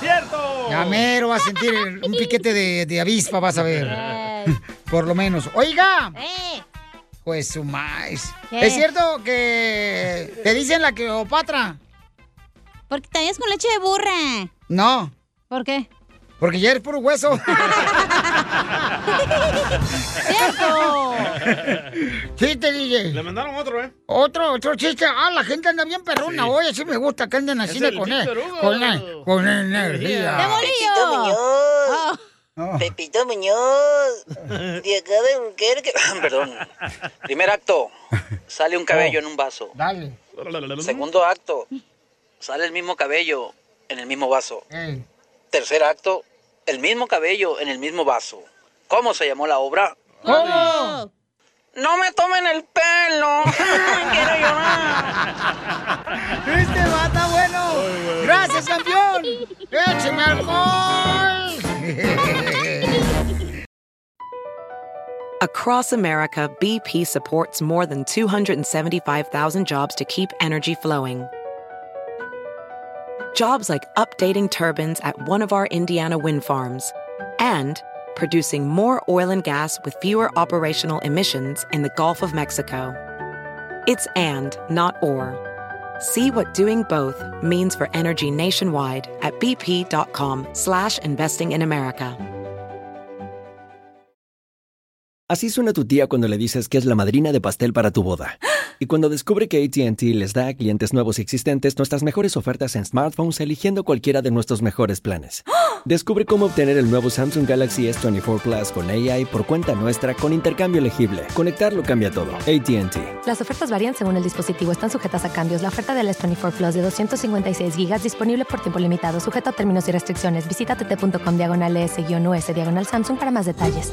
¡Cierto! Ya mero vas a sentir un piquete de, de avispa, vas a ver. [laughs] Por lo menos. Oiga, Eh, pues su maíz. ¿Qué? ¿Es cierto que te dicen la Cleopatra? porque te con leche de burra. No, ¿Por qué? Porque ya eres puro hueso. ¡Cierto! Chiste, DJ. Le mandaron otro, ¿eh? Otro, otro chiste. Ah, la gente anda bien perrona. Sí. Oye, sí me gusta que anden así de con, él, Hugo. con, él- con energía. ¡De bolillo! Oh. Pepito Muñoz, de acá de Albuquerque. [laughs] Perdón. Primer acto, sale un cabello en un vaso. Dale. Segundo acto, sale el mismo cabello en el mismo vaso. Tercer acto, el mismo cabello en el mismo vaso. ¿Cómo se llamó la obra? ¿Cómo? No me tomen el pelo. [laughs] Quiero llorar. Este va, está bueno. Gracias, campeón. Écheme alcohol. Across America, BP supports more than 275,000 jobs to keep energy flowing. Jobs like updating turbines at one of our Indiana wind farms and producing more oil and gas with fewer operational emissions in the Gulf of Mexico. It's and, not or. See what doing both means for energy nationwide at bp.com slash investing in America. Así suena tu tía cuando le dices que es la madrina de pastel para tu boda. [gasps] [gasps] ¡Ah! Y cuando descubre que ATT les da a clientes nuevos y existentes nuestras mejores ofertas en smartphones eligiendo cualquiera de nuestros mejores planes. [gasps] Descubre cómo obtener el nuevo Samsung Galaxy S24 Plus con AI por cuenta nuestra con intercambio elegible. Conectarlo cambia todo. ATT. Las ofertas varían según el dispositivo, están sujetas a cambios. La oferta del S24 Plus de 256 gigas disponible por tiempo limitado, sujeto a términos y restricciones. Visita tt.com diagonal S-US diagonal Samsung para más detalles.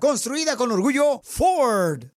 construida con orgullo Ford.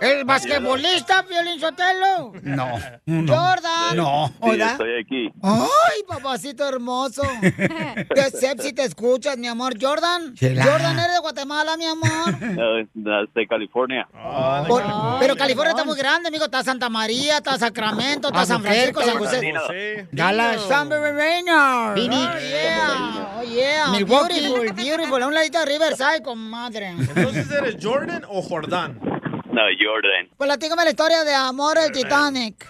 El basquetbolista, Violín Sotelo. No. [laughs] Jordan. Sí, Hola. estoy aquí. Ay, papacito hermoso. [laughs] Qué sexy te escuchas, mi amor. Jordan. Chela. Jordan, eres de Guatemala, mi amor. [laughs] No, de California. Por- pero California está muy grande, amigo. Está Santa María, está Sacramento, está San Francisco, San José. Dallas, San Bernardino. Oh, yeah. Oh, yeah. Milwaukee. Beautiful, beautiful. A un ladito de Riverside, comadre. Entonces, ¿eres Jordan o Jordán? No, Jordan. Platícame la historia de amor del Titanic.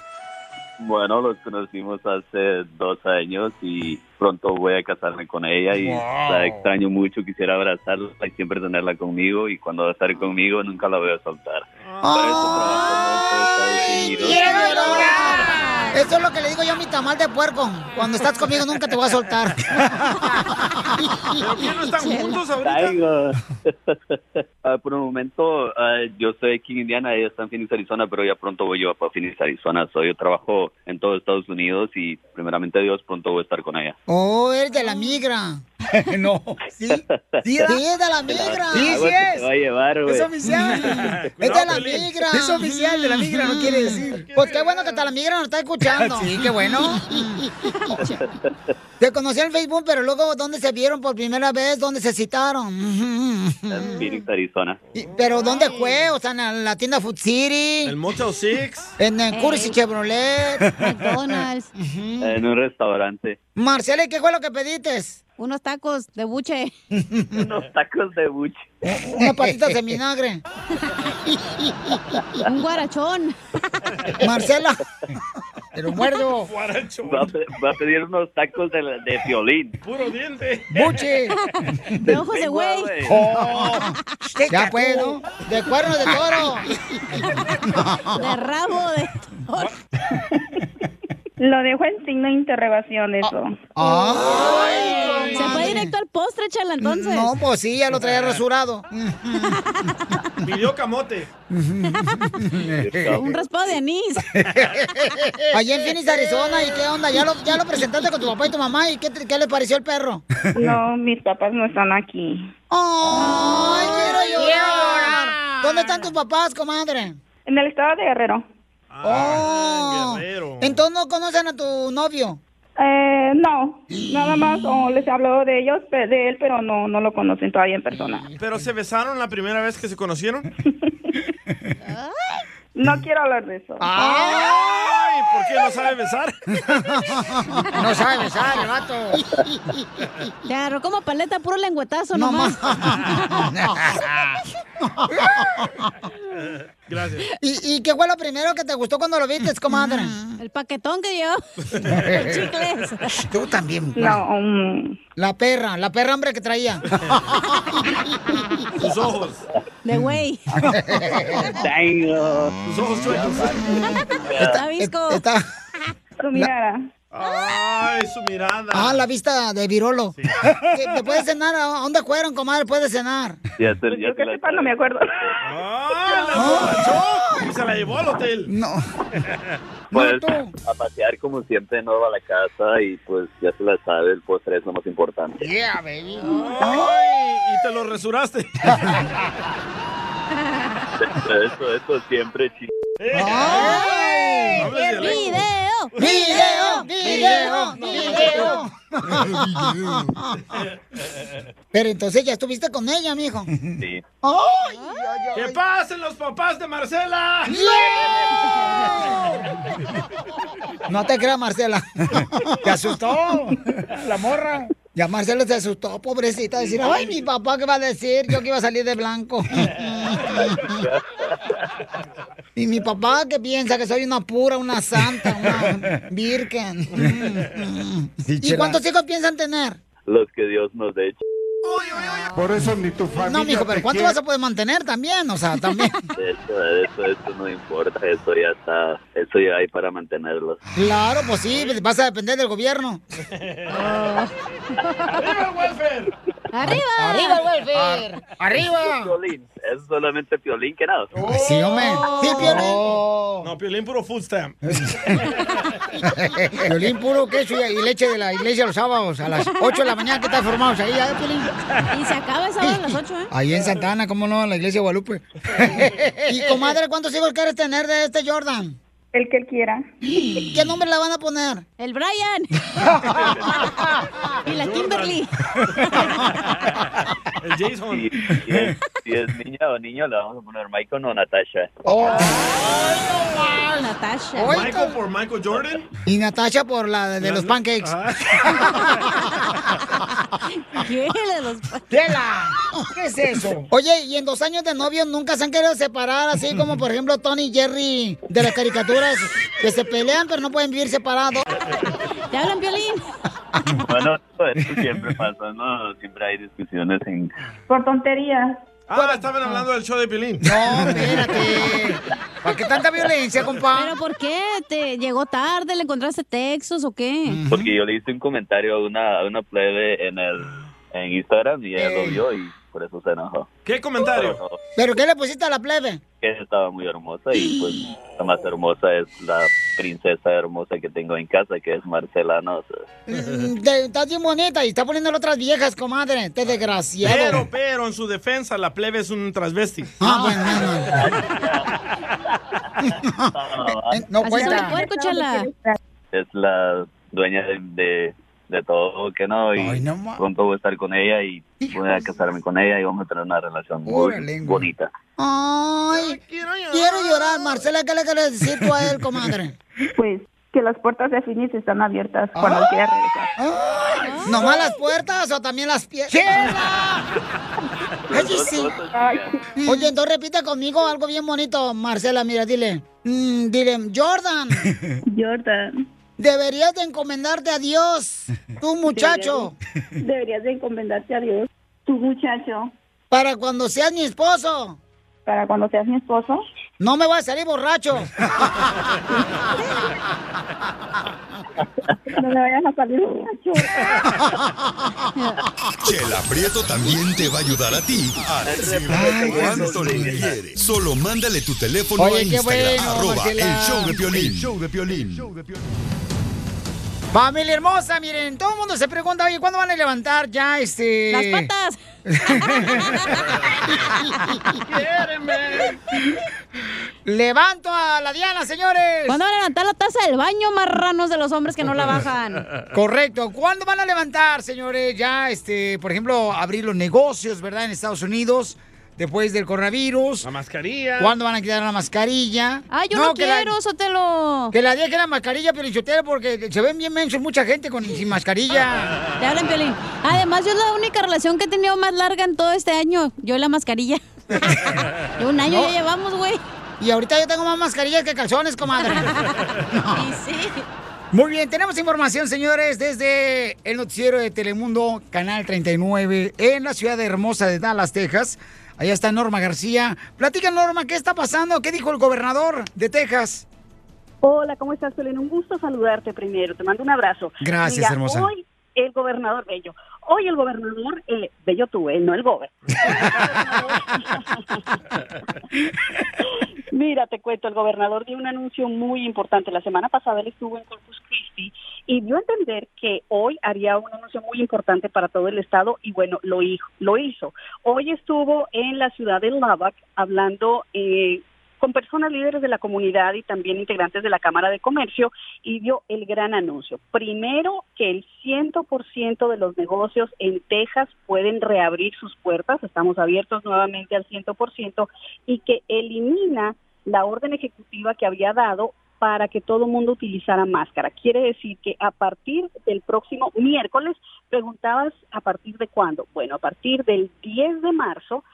Bueno, los conocimos hace dos años y pronto voy a casarme con ella y Wow. la extraño mucho. Quisiera abrazarla y siempre tenerla conmigo y cuando va a estar conmigo nunca la voy a soltar. Para eso trabajo en Estados Unidos. ¡Quiero llorar! Eso es lo que le digo yo a mi tamal de puerco. Cuando estás conmigo nunca te voy a soltar. ¿Pero qué no están juntos ahorita? [laughs] Ah, por un momento, ah, yo estoy aquí en Indiana, ella está en Phoenix, Arizona, pero ya pronto voy yo para Phoenix, Arizona. So, yo trabajo en todo Estados Unidos y primeramente Dios pronto voy a estar con ella. Oh, eres de la migra. [laughs] no. ¿Sí? Sí, es de la migra. Sí, sí es. Te va a llevar, güey. Es oficial. [laughs] es de la migra. Es oficial, de la migra, no quiere decir. Pues qué bueno que hasta la migra nos está escuchando. [laughs] Sí, qué bueno. Te conocí en Facebook, pero luego, ¿dónde se vieron por primera vez? ¿Dónde se citaron? En Phoenix, Arizona. ¿Pero dónde fue? O sea, en la tienda Food City. El Motel Six. En el Cursi Chevrolet. McDonald's. En un restaurante. Marcela, ¿y qué fue lo que pediste? Unos tacos de buche. [laughs] Unos tacos de buche. Unas patitas de vinagre. [laughs] Un guarachón. Marcela. Te lo muerdo. Va a, pe- va a pedir unos tacos de, de violín. Puro diente. Buche. [laughs] De ojos de güey. Oh, ya puedo. De cuernos de toro. De rabo de toro. Lo dejo en signo de interrogación eso. Ay, Se fue directo al postre, chala, entonces. No, pues sí, ya lo traía rasurado. [laughs] Pidió camote. Un raspado de anís. [laughs] Allá en Phoenix, Arizona, ¿y qué onda? ¿Ya lo, ya lo presentaste con tu papá y tu mamá? ¿Y qué, qué le pareció el perro? No, mis papás no están aquí. ¡Ay, quiero llorar! ¿Dónde están tus papás, comadre? En el estado de Guerrero. Oh, entonces no conocen a tu novio. Eh, no, nada más oh, les habló de ellos, de él, pero no, no lo conocen todavía en persona. ¿Pero se besaron la primera vez que se conocieron? [laughs] No quiero hablar de eso. ¡Ay! ¿Por qué no sabe besar? [laughs] No sabe besar, el vato. Agarró como paleta, puro lengüetazo nomás. [laughs] Gracias. ¿Y, ¿Y qué fue lo primero que te gustó cuando lo viste, comadre? El paquetón que dio. [laughs] Chicles. Tú también. No, mm. La perra, la perra hambre que traía. [laughs] Sus ojos. De güey. [laughs] Tengo. Sus ojos chuecos. Está visco. Está... Su mirada. Ay, su mirada. Ah, la vista de Virolo. ¿Te, te puedes cenar? ¿A dónde fueron, comadre? Puedes cenar. Ya te, ya Yo te que la sepa, no me acuerdo. ¡Ah, la! Y se la llevó al hotel. No. [laughs] Pues a pasear como siempre, no a la casa y pues ya se la sabe, el postre es lo más importante. Yeah, baby. Ay, y te lo resuraste. [laughs] [laughs] Eso, eso siempre, chico. ¡Ay! ¡Video! ¡Video! ¡Video! ¡Video! Pero entonces ya estuviste con ella, mijo. Sí. ¡Ay! ¡Que pasen los papás de Marcela! No te creas, Marcela. [laughs] Te asustó la morra. Ya Marcela se asustó, pobrecita, decir, ay, mi papá, ¿qué va a decir? Yo que iba a salir de blanco. Y mi papá que piensa que soy una pura, una santa, una virgen. ¿Y cuántos hijos piensan tener? Los que Dios nos dé. Por eso ni tu familia. No, mijo, pero ¿cuánto quiere. vas a poder mantener también? O sea, también. Eso, eso, eso no importa. Eso ya está. Eso ya hay para mantenerlos. Claro, pues sí, vas a depender del gobierno. ¡Arriba el welfare! ¡Arriba! ¡Arriba el welfare! ¡Arriba! Piolín. Es solamente Piolín que nada. Sí, hombre. Sí, Piolín. No, Piolín puro food stamp. [laughs] Violín puro queso y leche de la iglesia los sábados a las 8 de la mañana que están formados ahí, ¿eh, Piolín? Y se acaba esa hora a las 8, ¿eh? Ahí en Santana, ¿cómo no? En la iglesia de Guadalupe. [laughs] y comadre, ¿cuántos hijos quieres tener de este Jordan? El que él quiera. ¿Qué nombre le van a poner? El Brian. [laughs] y la Kimberly. [laughs] El Jason. Si, si es, si es niña o niño, le vamos a poner Michael o Natasha. Natasha. Michael por Michael Jordan. Y Natasha por la de, de los pancakes. [laughs] ¿Qué? De los ¡Tela! ¿Qué es eso? Oye, ¿y en dos años de novio nunca se han querido separar? Así como, por ejemplo, Tony y Jerry de las que se pelean pero no pueden vivir separados. ¿Te hablan, Piolín? [laughs] Bueno, eso siempre pasa, ¿no? Siempre hay discusiones en... Por tonterías. Ah, estaban hablando del show de Piolín. No, espérate. ¿Para qué tanta violencia, compa? ¿Pero por qué? ¿Te llegó tarde? ¿Le encontraste textos o qué? Porque yo le hice un comentario a una, a una plebe en el en Instagram y ella lo vio y por eso se enojó. ¿Qué comentario? ¿Pero qué le pusiste a la plebe? Que estaba muy hermosa y pues la más hermosa es la princesa hermosa que tengo en casa, que es Marcela, ¿no? O sea, Mm, Estás bien bonita y está poniendo otras viejas, comadre. Te desgraciado. Pero, pero, en su defensa, la plebe es un transvesti. Ah, bueno, [laughs] no, no. cuenta. es la dueña de, de, de todo, que no, y pronto voy a estar con ella y voy a casarme con ella y vamos a tener una relación muy bonita. Ay, quiero llorar. Marcela, ¿qué le quieres decir tú a él, comadre? [laughs] Pues que las puertas de Phoenix están abiertas cuando quiera regresar. Ay, ¿Nomás las puertas o también las piernas? ¡Chela! [laughs] Sí. Oye, entonces repite conmigo algo bien bonito, Marcela. Mira, dile. Mm, dile, Jordan. [laughs] Jordan. [laughs] Deberías de encomendarte a Dios, tú muchacho, Deberías de, deberías de encomendarte a Dios, tu muchacho, para cuando seas mi esposo. para cuando seas mi esposo. No me voy a salir borracho. [laughs] [laughs] No me vayas a salir borracho. Chela Prieto también te va a ayudar a ti a decirle cuánto le quieres. Solo mándale tu teléfono Oye, a Instagram, bueno, arroba el show de Piolín. El show de Piolín. Familia hermosa, miren, todo el mundo se pregunta, oye, ¿cuándo van a levantar ya este... Las patas. [laughs] Levanto a la Diana, señores. ¿Cuándo van a levantar la taza del baño, marranos de los hombres que no la bajan? Correcto. ¿Cuándo van a levantar, señores? Ya, este, por ejemplo, abrir los negocios, ¿verdad? En Estados Unidos, después del coronavirus. La mascarilla. ¿Cuándo van a quitar la mascarilla? Ay, yo no, la- quiero, Sotelo. Que la deje la mascarilla, Piolichotero, porque se ven bien mensos mucha gente con sin mascarilla. [laughs] Te hablan, Piolín. Además, yo es la única relación que he tenido más larga en todo este año. Yo y la mascarilla. Yo [laughs] un año No. ya llevamos, güey. Y ahorita yo tengo más mascarillas que calzones, comadre. [laughs] Y sí. Muy bien, tenemos información, señores, desde el noticiero de Telemundo, Canal 39, en la ciudad hermosa de Dallas, Texas. Allá está Norma García. Platica, Norma, ¿qué está pasando? ¿Qué dijo el gobernador de Texas? Hola, ¿cómo estás, Pelín? Un gusto saludarte primero. Te mando un abrazo. Gracias, Mira, hermosa. Hoy el gobernador Bello. Hoy el gobernador, eh, Bello tú, eh, no el gober. [laughs] [laughs] Mira, te cuento, el gobernador dio un anuncio muy importante. La semana pasada él estuvo en Corpus Christi y dio a entender que hoy haría un anuncio muy importante para todo el estado y bueno, lo hizo. Hoy estuvo en la ciudad de Lubbock hablando eh, con personas líderes de la comunidad y también integrantes de la Cámara de Comercio y dio el gran anuncio. Primero, que el 100% de los negocios en Texas pueden reabrir sus puertas, estamos abiertos nuevamente al 100%, y que elimina la orden ejecutiva que había dado para que todo mundo utilizara máscara. Quiere decir que a partir del próximo miércoles, preguntabas a partir de cuándo. Bueno, a partir del 10 de marzo,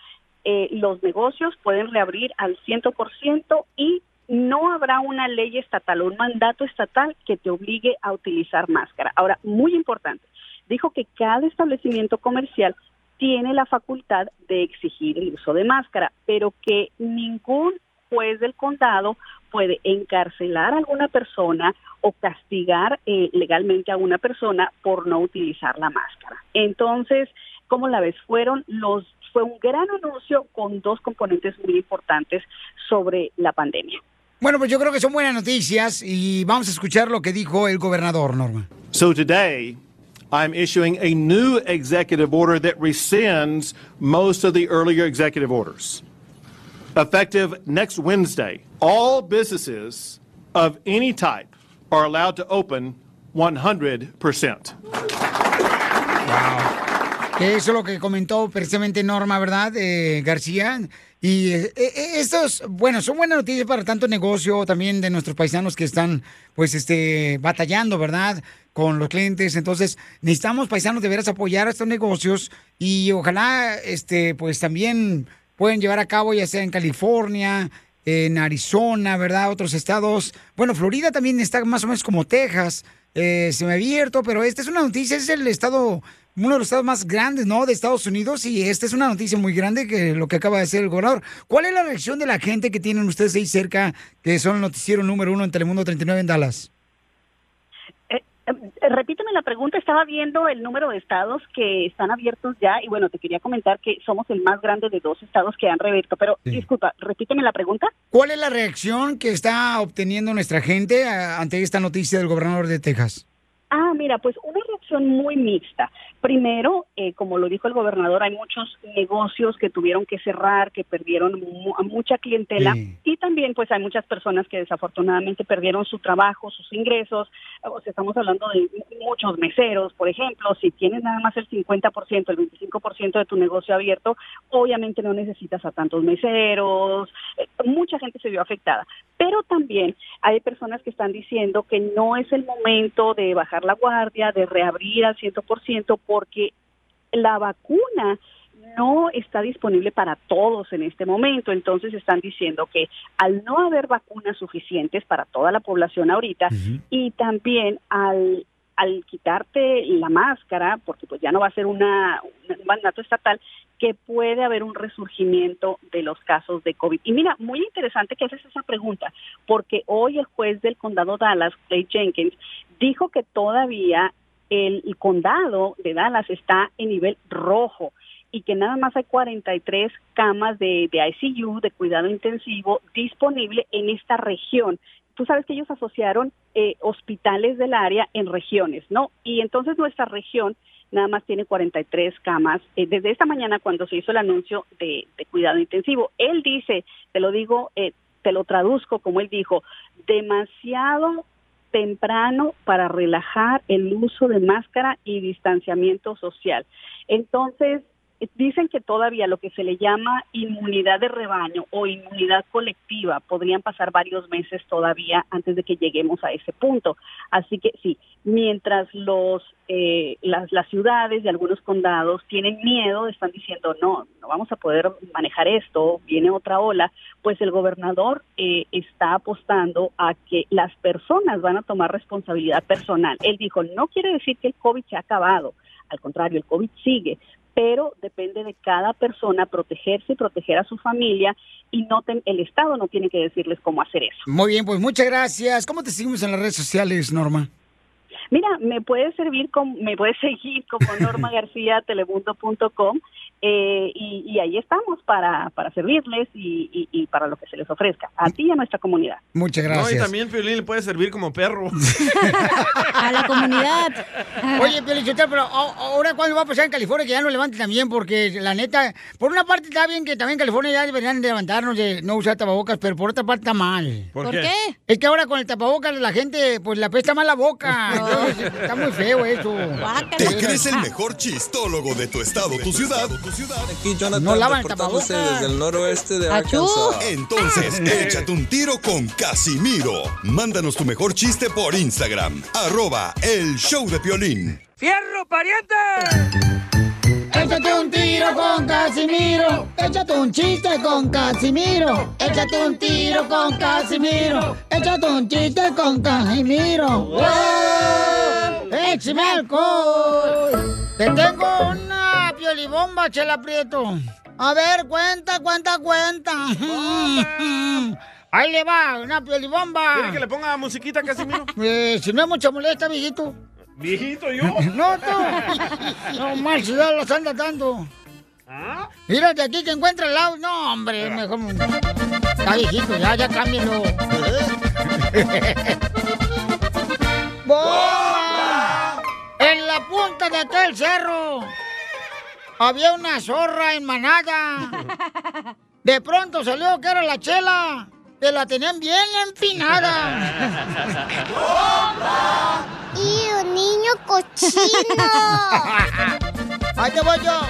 eh, los negocios pueden reabrir al 100% y no habrá una ley estatal o un mandato estatal que te obligue a utilizar máscara. Ahora, muy importante, dijo que cada establecimiento comercial tiene la facultad de exigir el uso de máscara, pero que ningún juez del condado puede encarcelar a alguna persona o castigar eh, legalmente a una persona por no utilizar la máscara. Entonces, como la ves? Fueron los fue un gran anuncio con dos componentes muy importantes sobre la pandemia. Bueno, pues yo creo que son buenas noticias y vamos a escuchar lo que dijo el gobernador, Norma. So today, I'm issuing a new executive order that rescinds most of the earlier executive orders. Effective next Wednesday, all businesses of any type are allowed to open 100%. Eso es lo que comentó precisamente Norma, ¿verdad? Eh, García. Y eh, eh, estos, bueno, son buenas noticias para tanto negocio también de nuestros paisanos que están, pues, este, batallando, ¿verdad? Con los clientes. Entonces, necesitamos paisanos de veras apoyar a estos negocios y ojalá, este, pues, también pueden llevar a cabo, ya sea en California, en Arizona, ¿verdad? Otros estados. Bueno, Florida también está más o menos como Texas. Eh, se me ha abierto, pero esta es una noticia, es el estado, uno de los estados más grandes, ¿no? De Estados Unidos y esta es una noticia muy grande que lo que acaba de hacer el gobernador. ¿Cuál es la reacción de la gente que tienen ustedes ahí cerca, que son el noticiero número uno en Telemundo 39 en Dallas? Eh, eh, repíteme la pregunta, estaba viendo el número de estados que están abiertos ya y bueno, te quería comentar que somos el más grande de dos estados que han reabierto, pero disculpa, repíteme la pregunta. ¿Cuál es la reacción que está obteniendo nuestra gente ante esta noticia del gobernador de Texas? Ah, mira, pues una reacción muy mixta. Primero, eh, como lo dijo el gobernador, hay muchos negocios que tuvieron que cerrar, que perdieron mu- a mucha clientela y también pues hay muchas personas que desafortunadamente perdieron su trabajo, sus ingresos. O sea, estamos hablando de muchos meseros, por ejemplo, si tienes nada más el 50%, el 25% de tu negocio abierto, obviamente no necesitas a tantos meseros, eh, mucha gente se vio afectada. Pero también hay personas que están diciendo que no es el momento de bajar la guardia, de reabrir al 100%, porque la vacuna no está disponible para todos en este momento. Entonces están diciendo que al no haber vacunas suficientes para toda la población ahorita y también al al quitarte la máscara, porque pues ya no va a ser una, un mandato estatal, que puede haber un resurgimiento de los casos de COVID. Y mira, muy interesante que haces esa pregunta, porque hoy el juez del condado Dallas, Clay Jenkins, dijo que todavía el, condado de Dallas está en nivel rojo y que nada más hay 43 camas de, de ICU, de cuidado intensivo, disponible en esta región. Tú sabes que ellos asociaron eh, hospitales del área en regiones, ¿no? Y entonces nuestra región nada más tiene 43 camas. Eh, desde esta mañana cuando se hizo el anuncio de, de cuidado intensivo, él dice, te lo digo, eh, te lo traduzco como él dijo, demasiado temprano para relajar el uso de máscara y distanciamiento social. Entonces, dicen que todavía lo que se le llama inmunidad de rebaño o inmunidad colectiva podrían pasar varios meses todavía antes de que lleguemos a ese punto. Así que sí, mientras los eh, las, las ciudades y algunos condados tienen miedo, están diciendo no, no vamos a poder manejar esto, viene otra ola, pues el gobernador eh, está apostando a que las personas van a tomar responsabilidad personal. Él dijo, no quiere decir que el COVID se ha acabado, al contrario, el COVID sigue, pero depende de cada persona protegerse y proteger a su familia y no ten- el Estado no tiene que decirles cómo hacer eso. Muy bien, pues muchas gracias. ¿Cómo te seguimos en las redes sociales, Norma? Mira, me puede servir, con, me puede [laughs] seguir como Norma García, telemundo.com. eh, y, y ahí estamos para, para servirles y, y- y para lo que se les ofrezca, a ti y a nuestra comunidad. Muchas No, y también Piolín le puede servir como perro. [laughs] A la comunidad. Oye, Piolichotelo, pero ahora cuándo va a pasar en California que ya no levanten también, porque la neta, por una parte está bien que también en California ya deberían de levantarnos de no usar tapabocas, pero por otra parte está mal. ¿Por ¿Por qué? qué? Es que ahora con el tapabocas la gente, pues le apesta mal la boca. [laughs] Entonces, está muy feo eso. ¿Te crees el mejor chistólogo de tu estado, tu ciudad? Aquí Jonathan No lavan reportándose desde el noroeste de. Arkansas. Entonces, échate un tiro con Casimiro. Mándanos tu mejor chiste por Instagram. Arroba el show de Piolín. ¡Fierro, pariente! Échate un tiro con Casimiro. Échate un chiste con Casimiro. Échate un tiro con Casimiro. Échate un chiste con Casimiro. ¡Wow! ¡Échame alcohol! Te tengo una piolibomba, chela prieto. A ver, cuenta, cuenta, cuenta. Ahí le va, una piolibomba. ¿Quiere que le ponga musiquita, Casimiro? [laughs] Eh, si no es mucha molesta, viejito. Viejito, yo. [laughs] No, tú. No, mal, si ya los anda dando. ¿Ah? Mira, de aquí que encuentra el lado. No, hombre, mejor. Está viejito, ya, ya cámbialo. [laughs] ¡Bomba! En la punta de aquel cerro había una zorra en manada. De pronto salió que era la chela, que la tenían bien empinada. ¡Y un niño cochino! [laughs] Ahí te voy yo.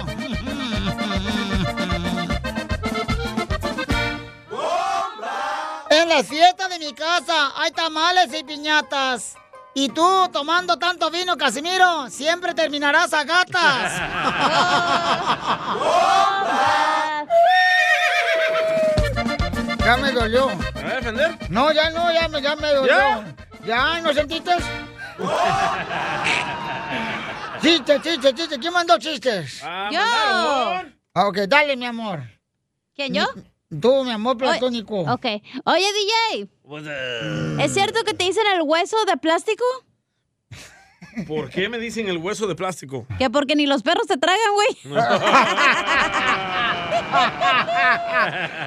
En la fiesta de mi casa hay tamales y piñatas. Y tú, tomando tanto vino, Casimiro, siempre terminarás a gatas. [laughs] ya me dolió. ¿Me va a defender? No, ya no, ya me, ya me dolió. ¿Ya? ¿Ya? ¿No sentiste? [laughs] Chiste, chiste, chiste. ¿Quién mandó chistes? Ah, Yo. Ah, Ok, dale, mi amor. ¿Quién, yo? Tú, mi amor platónico. Ok. Oye, DJ, ¿es cierto que te dicen el hueso de plástico? ¿Por qué me dicen el hueso de plástico? Que porque ni los perros te tragan, güey. [laughs]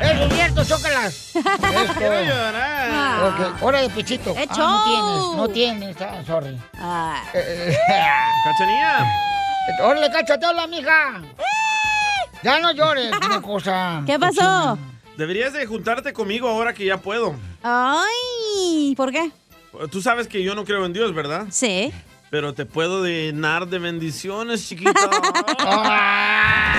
Es cierto, chócalas. Quiero llorar. Ok, hora de pechito. ¡Eh, Ah, no tienes, no tienes, ah, sorry. Ah. Eh, eh, Cachanía. ¡Órale, cáchate, hola, mija! Ya no llores, [laughs] una cosa. ¿Qué pasó? Deberías de juntarte conmigo ahora que ya puedo. Ay, ¿por qué? Tú sabes que yo no creo en Dios, ¿verdad? Sí. Pero te puedo llenar de bendiciones, chiquita. [laughs]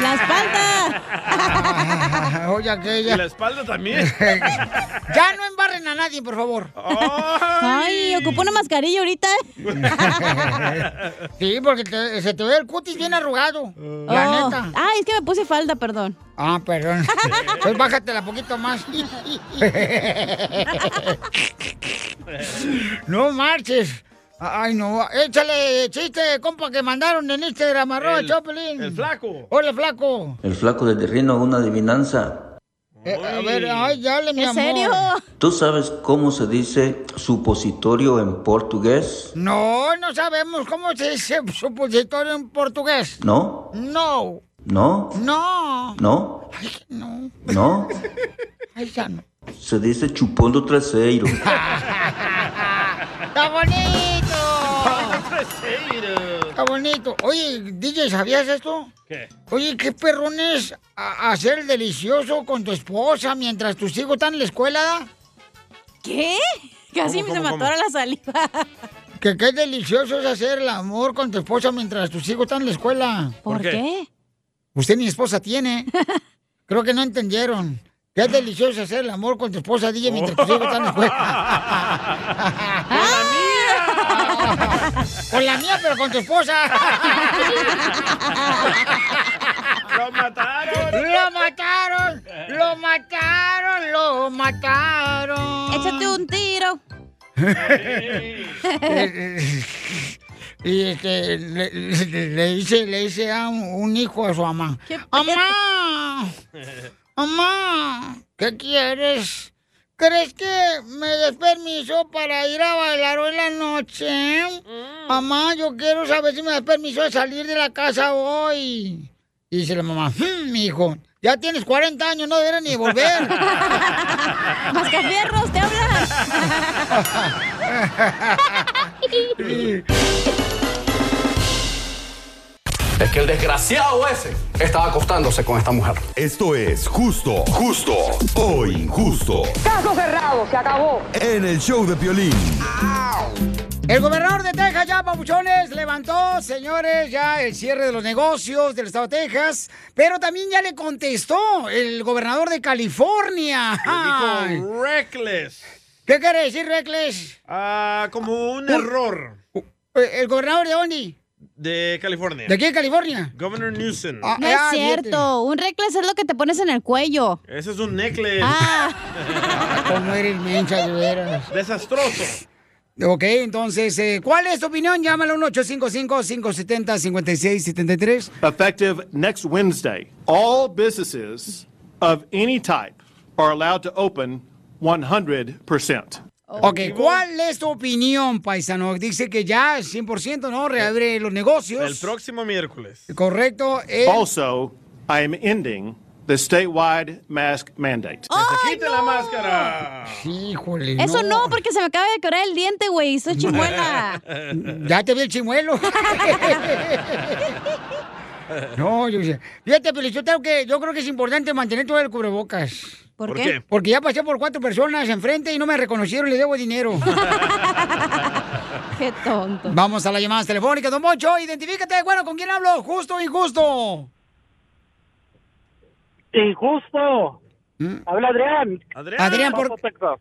La espalda. Ah, [laughs] Oye, y aquella. la espalda también. [laughs] ya no embarren a nadie, por favor. Ay, ocupo una mascarilla ahorita. Sí, porque te- se te ve el cutis bien arrugado. La Oh. neta. Ay, es que me puse falda, perdón. Ah, perdón. [laughs] Pues bájatela poquito más. no marches. Ay, no. Échale chiste, compa, que mandaron en Instagram, arroba El- Choplin. el flaco. Hola, flaco. El flaco del terrino, una adivinanza. Eh, a ver, ay, dale, mi ¿En amor. serio? ¿Tú sabes cómo se dice supositorio en portugués? No, no sabemos cómo se dice supositorio en portugués. ¿No? No, ¿No? no. ¿No? No. ¿No? [laughs] Ay, ya no. Se dice chupando trasero. [laughs] ¡Está bonito! Está bonito. Oye, DJ, ¿sabías esto? ¿Qué? Oye, qué perrón es hacer el delicioso con tu esposa mientras tus hijos están en la escuela. ¿Qué? Casi ¿Cómo, se cómo, me cómo? la saliva. [laughs] Que qué delicioso es hacer el amor con tu esposa mientras tus hijos están en la escuela. ¿Por, ¿Por qué? qué? Usted ni esposa tiene. [laughs] Creo que no entendieron. Qué delicioso hacer el amor con tu esposa, DJ, mientras tus hijos están en la escuela. [laughs] Con la mía, pero con tu esposa. ¡Lo mataron! ¡Lo mataron! ¡Lo mataron! ¡Lo mataron! Échate un tiro. [laughs] y este, le, le- le dice, le dice a un, un hijo a su mamá. ¿Qué ¡Mamá! ¡Mamá! ¿Qué quieres? ¿Crees que me des permiso para ir a bailar hoy en la noche? Mamá, yo quiero saber si me das permiso de salir de la casa hoy. Y dice la mamá, "Hmm, mi hijo, ya tienes 40 años, no deberías ni volver. [laughs] Mascafierros, te [laughs] [laughs] Es que el desgraciado ese estaba acostándose con esta mujer. Esto es justo, justo o injusto. Caso cerrado, se acabó. En el show de Piolín. El gobernador de Texas ya, papuchones, levantó, señores, ya el cierre de los negocios del estado de Texas, pero también ya le contestó el gobernador de California. Le dijo reckless. ¿Qué quiere decir reckless? Ah, como un error. ¿El gobernador de dónde? De California. ¿De aquí de California? Governor Newsom. Ah, No es cierto. Un reckless es lo que te pones en el cuello. Ese es un necklace. Ah. ¿Cómo eres mencha, de veras? Desastroso. Ok, entonces, eh, ¿cuál es tu opinión? Llámalo al 1-855-570-5673. Effective next Wednesday, all businesses of any type are allowed to open 100%. Ok, ¿cuál es tu opinión, paisano? Dice que ya 100%, ¿no? Reabre los negocios. El próximo miércoles. Correcto. eh, Also, I am ending the statewide mask mandate. ¡Que se quite la máscara! Híjole. Eso no, porque se me acaba de quebrar el diente, güey. Soy [laughs] chimuela. Ya te vi el chimuelo. [laughs] No, yo sé. Fíjate, pero yo creo que yo creo que es importante mantener todo el cubrebocas. ¿Por ¿Por qué? qué? Porque ya pasé por cuatro personas enfrente y no me reconocieron, le debo dinero. [laughs] Qué tonto. Vamos a las llamadas telefónicas, don Mocho. Identifícate, bueno, ¿con quién hablo? ¿Justo o injusto? Injusto. Habla Adrián. Adrián, ¿por,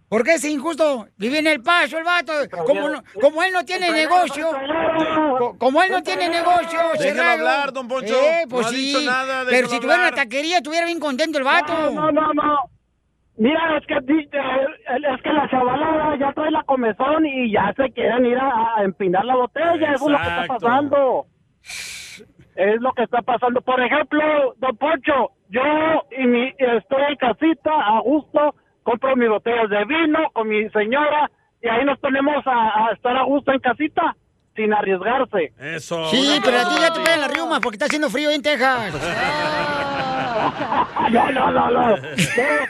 ¿por qué es injusto? Vive en el paso el vato. Como, no- como él no tiene negocio. co- Como él no tiene negocio, cerrado. hablar, don Poncho. Eh, pues No ha sí. dicho nada, Pero si tuviera una taquería, estuviera bien contento el vato. No, no, no, no. Mira, es que, es que la chavalada ya trae la comezón y ya se quieren ir a, a empinar la botella. Eso es lo que está Exacto. pasando. Es lo que está pasando. Por ejemplo, don Poncho, yo y mi, estoy en casita, a gusto, compro mis botellas de vino con mi señora y ahí nos ponemos a, a estar a gusto en casita sin arriesgarse. Eso. Sí, pero a ti ya te pegan las riumas porque está haciendo frío en Texas. No, no, no, no. No,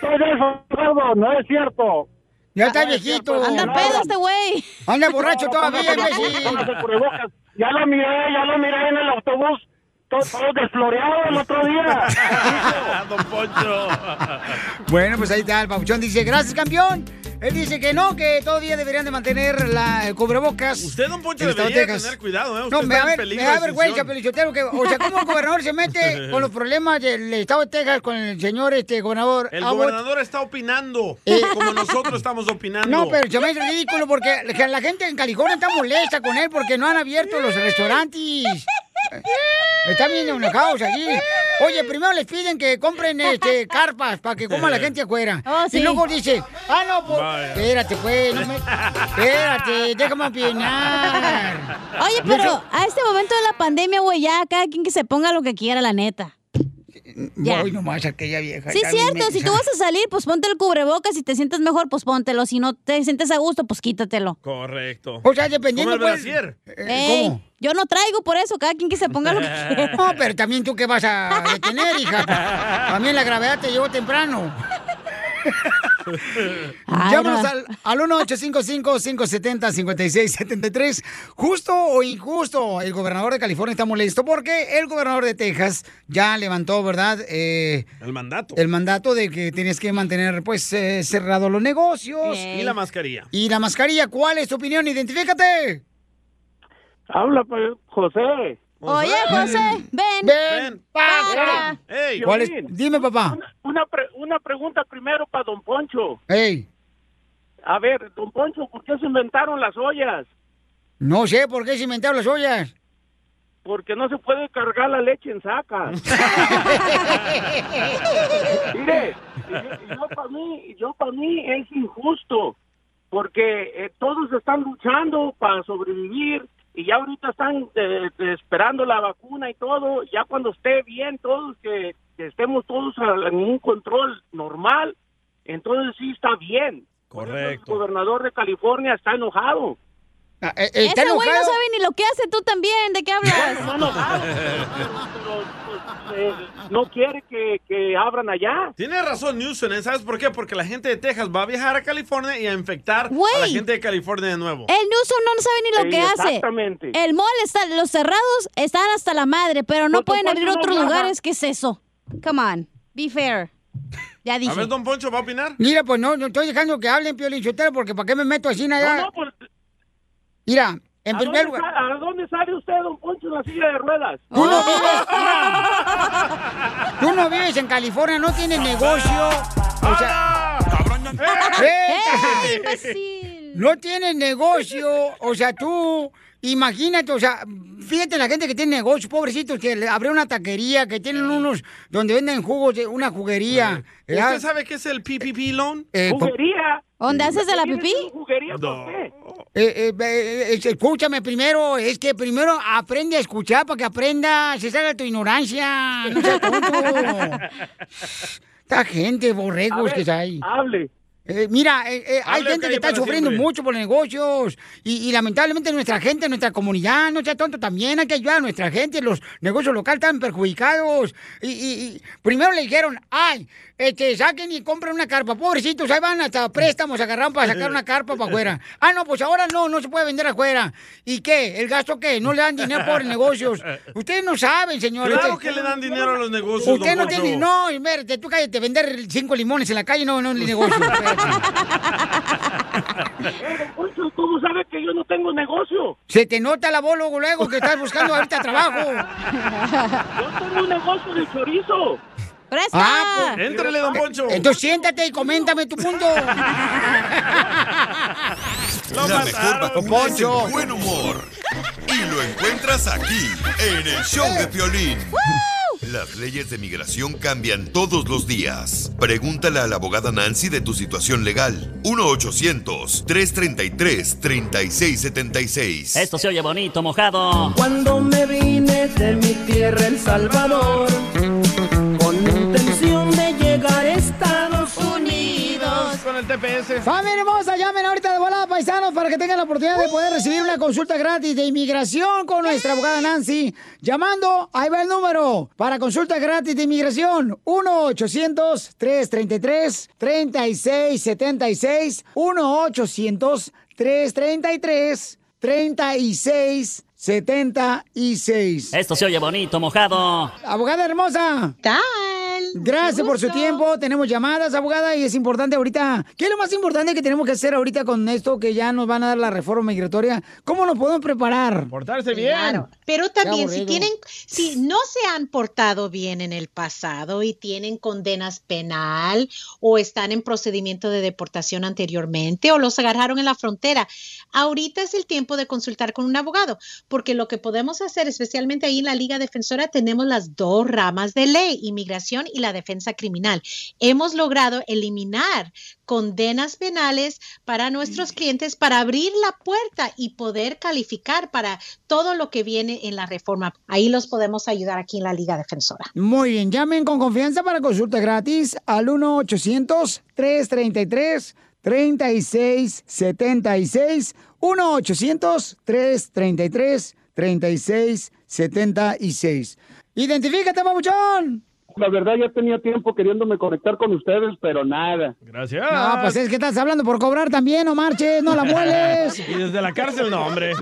todo eso, no es cierto. Ya está viejito. Anda pedo este güey. Anda borracho todavía. Ya lo miré, ya lo miré en el autobús. Todo, todo desfloreado el otro día. don Poncho. Bueno, pues ahí está, el Pauchón dice, gracias, campeón. Él dice que no, que todavía deberían de mantener la, el cubrebocas. Usted, don Poncho, de debería Texas. tener cuidado, ¿eh? Usted No, me en ver- me da de vergüenza. Pelichotero, que, o sea, ¿cómo el gobernador se mete [laughs] con los problemas del estado de Texas con el señor este gobernador El Abbott? gobernador está opinando, Eh, como nosotros estamos opinando. No, pero se me hace ridículo porque la gente en California está molesta con él porque no han abierto los restaurantes. Están bien enojados aquí. Oye, primero les piden que compren este carpas para que coma la gente afuera. [laughs] sí. Y luego dice, ah, no, pues, Vaya. espérate, pues, no me... Espérate, déjame opinar. Oye, pero a este momento de la pandemia, güey, ya cada quien que se ponga lo que quiera, la neta. Ya. Voy nomás a aquella vieja. Sí, es cierto. Si tú vas a salir, pues ponte el cubrebocas. Si te sientes mejor, pues póntelo. Si no te sientes a gusto, pues quítatelo. Correcto. O sea, dependiendo, Como el pues, brasier. Ey, ¿cómo? Yo no traigo por eso. Cada quien que se ponga lo que [laughs] quiera. No, pero también tú qué vas a detener, hija. [laughs] También la gravedad te llegó temprano. Llámanos no. al, al 1-855-570-5673. Justo o injusto, el gobernador de California está molesto porque el gobernador de Texas ya levantó, ¿verdad? Eh, El mandato. el mandato de que tienes que mantener, pues, eh, cerrados los negocios. Y la mascarilla. Y la mascarilla, ¿cuál es tu opinión? Identifícate. Habla, pues, José. Oye, José, ven. Ven, pa' Para. acá. Ey, ¿Cuál es? Piolín. Dime, papá. Una, una, pre- una pregunta primero para don Poncho. Ey, A ver, don Poncho, ¿por qué se inventaron las ollas? no sé por qué se inventaron las ollas. Porque no se puede cargar la leche en sacas. [laughs] Mire, yo para mí, yo para mí es injusto, porque eh, todos están luchando para sobrevivir y ya ahorita están eh, eh, esperando la vacuna y todo. Ya cuando esté bien todos, que, que estemos todos en un control normal, entonces sí está bien. Por eso El Correcto. gobernador de California está enojado. Ah, eh, está Ese güey no sabe ni lo que hace tú también. ¿De qué hablas? No enojado, pero, pero, pues, eh, no quiere que, que abran allá. Tiene razón Newsom, ¿eh? ¿sabes por qué? Porque la gente de Texas va a viajar a California y a infectar a la gente de California de nuevo. El Newsom no sabe ni lo que hace. Exactamente. El mall está, los cerrados están hasta la madre, pero no Don pueden abrir no otros lugares. ¿Qué es eso? Come on, be fair. Ya A dije. ver, don Poncho, ¿va a opinar? Mira, pues no, no estoy dejando que hablen, Piolín Sotelo, porque ¿para qué me meto así nada? No, no, pues, Mira, en ¿a, primer dónde lugar... ¿A dónde sale usted, don Poncho, en la silla de ruedas? Tú no vives, mira, tú no vives en California, no tienes negocio. O sea, [laughs] ¡Eh! [laughs] no tienes negocio, o sea, tú, imagínate, o sea, fíjate la gente que tiene negocio, pobrecitos, que le abrió una taquería, que tienen unos donde venden jugos, de una juguería. ¿Usted sabe qué es el PPP loan? Eh, ¿Juguería? ¿Dónde haces de la pipí? ¿Juguería por qué? Eh, eh, eh, eh, escúchame primero, es que primero aprende a escuchar para que aprenda, se salga tu ignorancia, no seas tonto. [laughs] Esta gente, borregos ver, que hay. Hable. Eh, mira, eh, eh, hay gente que está sufriendo siempre. mucho por los negocios y, y lamentablemente nuestra gente, nuestra comunidad, no sea tonto, también hay que ayudar a nuestra gente, los negocios locales están perjudicados. Y, y- y primero le dijeron, ay, este, saquen y compren una carpa, pobrecitos, ahí van hasta préstamos, agarraron para sacar una carpa para afuera. [laughs] Ah, no, pues ahora no, no se puede vender afuera. ¿Y qué? ¿El gasto qué? No le dan dinero por negocios. Ustedes no saben, señores. Claro Ustedes- que le dan dinero a los negocios, Usted no tiene, no, espérate, tú cállate, vender cinco limones en la calle no, no es negocio. [laughs] don Poncho, ¿cómo sabe que yo no tengo negocio? Se te nota la voz luego, luego que estás buscando ahorita trabajo. Yo tengo un negocio de chorizo. ¡Presta! Ah, pues, Éntrele, don Poncho. Entonces siéntate y coméntame tu punto. La mejor es el buen humor. Y lo encuentras aquí, en el show de Piolín. Las leyes de migración cambian todos los días. Pregúntale a la abogada Nancy de tu situación legal. 1-800-333-3676. Esto se oye bonito, mojado. Cuando me vine de mi tierra, El Salvador, TPS. Familia hermosa, llamen ahorita de volada, paisanos, para que tengan la oportunidad de poder recibir una consulta gratis de inmigración con nuestra abogada Nancy. Llamando, ahí va el número, para consulta gratis de inmigración, 1-800-333-3676, 1-800-333-3676. Esto se oye bonito, mojado. Abogada hermosa. Gracias por su tiempo. Tenemos llamadas, abogada, y es importante ahorita. ¿Qué es lo más importante que tenemos que hacer ahorita con esto que ya nos van a dar la reforma migratoria? ¿Cómo nos podemos preparar? Portarse Claro, pero también si tienen, si no se han portado bien en el pasado y tienen condenas penal o están en procedimiento de deportación anteriormente o los agarraron en la frontera, ahorita es el tiempo de consultar con un abogado, porque lo que podemos hacer, especialmente ahí en la Liga Defensora, tenemos las dos ramas de ley, inmigración y la defensa criminal. Hemos logrado eliminar condenas penales para nuestros clientes para abrir la puerta y poder calificar para todo lo que viene en la reforma. Ahí los podemos ayudar aquí en la Liga Defensora. Muy bien, llamen con confianza para consulta gratis al 1-800-333-3676. 1-800-333-3676. Identifícate, babuchón. La verdad ya tenía tiempo queriéndome conectar con ustedes, pero nada. Gracias. No, pues es que estás hablando por cobrar también, no marches, no la mueles. [laughs] Y desde la cárcel, no, hombre.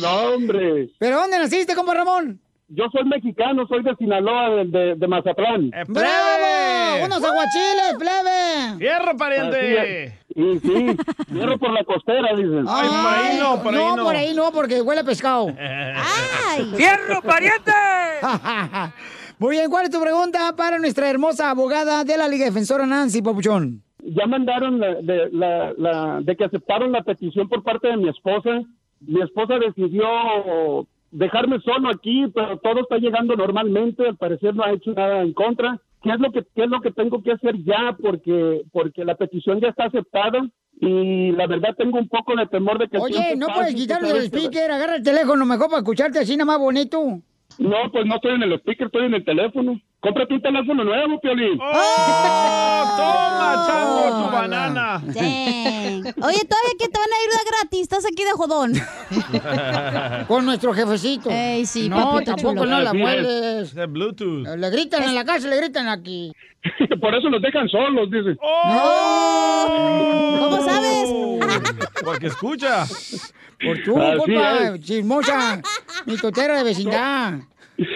No, [laughs] hombre. ¿Pero dónde naciste, compa Ramón? Yo soy mexicano, soy de Sinaloa, de, de, de Mazatlán. ¡Bravo! ¡Unos aguachiles, plebe! ¡Fierro, pariente! Y sí, fierro por la costera, dicen. Ay, no, por ahí no, porque huele a pescado. [laughs] ¡Ay! ¡Fierro, pariente! [laughs] Muy bien, ¿cuál es tu pregunta para nuestra hermosa abogada de la Liga Defensora Nancy Papuchón? Ya mandaron la, de, la, la- de que aceptaron la petición por parte de mi esposa. Mi esposa decidió dejarme solo aquí, pero todo está llegando normalmente. Al parecer no ha hecho nada en contra. ¿Qué es lo que qué es lo que tengo que hacer ya? Porque porque la petición ya está aceptada y la verdad tengo un poco de temor de que Oye, no puedes tú quitarle sabes el que- speaker, agarra el teléfono mejor para escucharte así nada más bonito. No, pues no estoy en el speaker, estoy en el teléfono. cómprate un teléfono nuevo, Piolín. ¡Oh! ¡Toma, chango, tu banana! Dang. Oye, todavía que te van a ir de gratis, estás aquí de jodón. [laughs] Con nuestro jefecito. Ey, sí, no, papi tampoco no la mueles. De Bluetooth. Le gritan en la casa, le gritan aquí. [laughs] Por eso los dejan solos, dice. ¿Cómo sabes? [laughs] Porque escucha. Por tu Así culpa, es. chismosa, mi totera de vecindad. [laughs]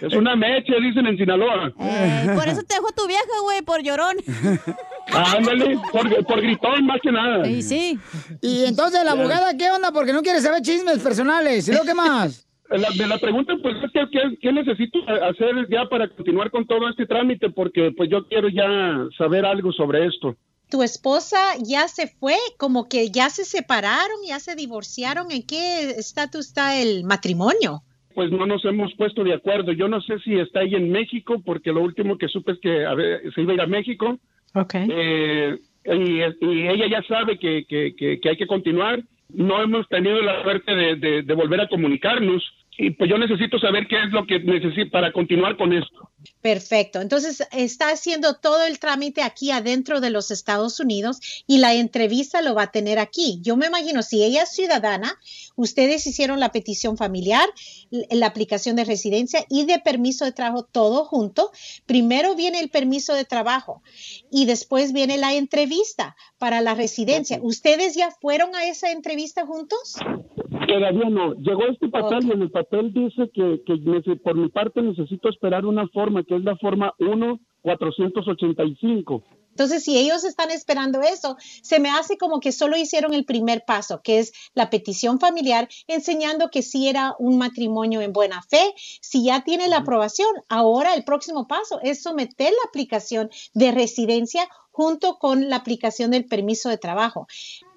Es una mecha, dicen en Sinaloa. Ey, por eso te dejó tu vieja, güey, por llorón. [laughs] Ándale, por, por gritón más que nada. Y sí. Y entonces, la abogada, ¿qué onda? Porque no quiere saber chismes personales. ¿Y luego qué más? [laughs] La, de la pregunta, pues, es que, ¿qué, qué necesito hacer ya para continuar con todo este trámite? Porque, pues, yo quiero ya saber algo sobre esto. ¿Tu esposa ya se fue? Como que ya se separaron, ya se divorciaron. ¿En qué estatus está el matrimonio? Pues no nos hemos puesto de acuerdo. Yo no sé si está ahí en México, porque lo último que supe es que a ver, se iba a ir a México. Ok. Eh, y, y ella ya sabe que, que, que, que hay que continuar. No hemos tenido la suerte de, de, de volver a comunicarnos. Y pues yo necesito saber qué es lo que necesito para continuar con esto. Perfecto. Entonces, está haciendo todo el trámite aquí adentro de los Estados Unidos y la entrevista lo va a tener aquí. Yo me imagino, si ella es ciudadana, ustedes hicieron la petición familiar, la aplicación de residencia y de permiso de trabajo, todo junto. Primero viene el permiso de trabajo y después viene la entrevista para la residencia. ¿Ustedes ya fueron a esa entrevista juntos? Todavía no. Llegó este papel y en el papel dice que, por mi parte necesito esperar una forma, que es la forma 1-485. Entonces, si ellos están esperando eso, se me hace como que solo hicieron el primer paso, que es la petición familiar, enseñando que sí era un matrimonio en buena fe. Si ya tiene la aprobación, ahora el próximo paso es someter la aplicación de residencia junto con la aplicación del permiso de trabajo.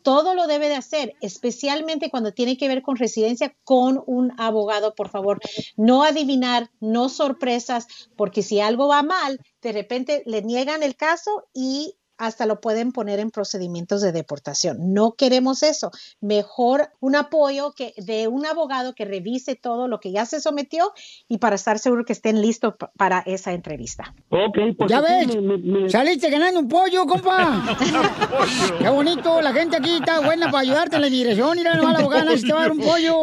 Todo lo debe de hacer, especialmente cuando tiene que ver con residencia, con un abogado, por favor. No adivinar, no sorpresas, porque si algo va mal, de repente le niegan el caso y hasta lo pueden poner en procedimientos de deportación. No queremos eso. Mejor un apoyo que de un abogado que revise todo lo que ya se sometió y para estar seguro que estén listos pa- para esa entrevista. Ok, pues ¿Ya sí, ves? me- me- me- Saliste ganando un pollo, compa. [laughs] Qué bonito. La gente aquí está buena para ayudarte en la inmigración. Mira, nomás la abogada si te va a dar un pollo.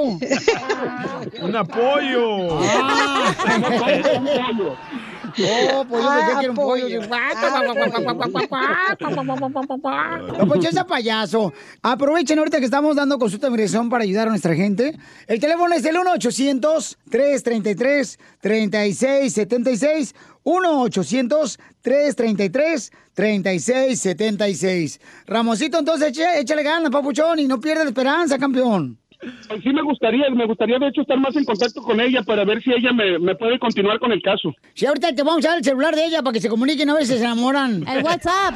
Un apoyo. Ah. [laughs] Oh, pues yo pensé que era un pollo. No, pues ese payaso. Aprovechen ahorita que estamos dando consulta de migración para ayudar a nuestra gente. El teléfono es el 1-800-333-3676. 1-800-333-3676. Ramoncito, entonces échale ganas, papuchón, y no pierda la esperanza, campeón. Sí me gustaría, me gustaría de hecho estar más en contacto con ella para ver si ella me, me puede continuar con el caso. Si ahorita te vamos a dar el celular de ella para que se comuniquen, a veces se enamoran. El WhatsApp.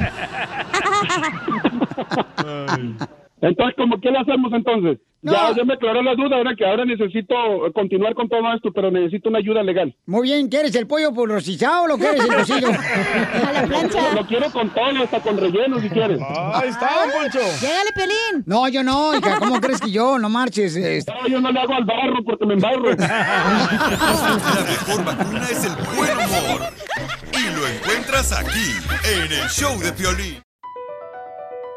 [laughs] Entonces, ¿cómo qué le hacemos entonces? Ya, ya me aclaró la duda, ahora que ahora necesito continuar con todo esto, pero necesito una ayuda legal. Muy bien, ¿quieres el pollo por rostizado o lo quieres el [laughs] cocido? A la plancha. Lo, lo quiero con todo, hasta con relleno si quieres. Ahí está, Poncho. Llégale, Pelín. No, yo no, hija, ¿cómo crees que yo? No marches. este. No, yo no le hago al barro porque me embarro. [laughs] La mejor vacuna es el buen humor. Y lo encuentras aquí, en el show de Piolín.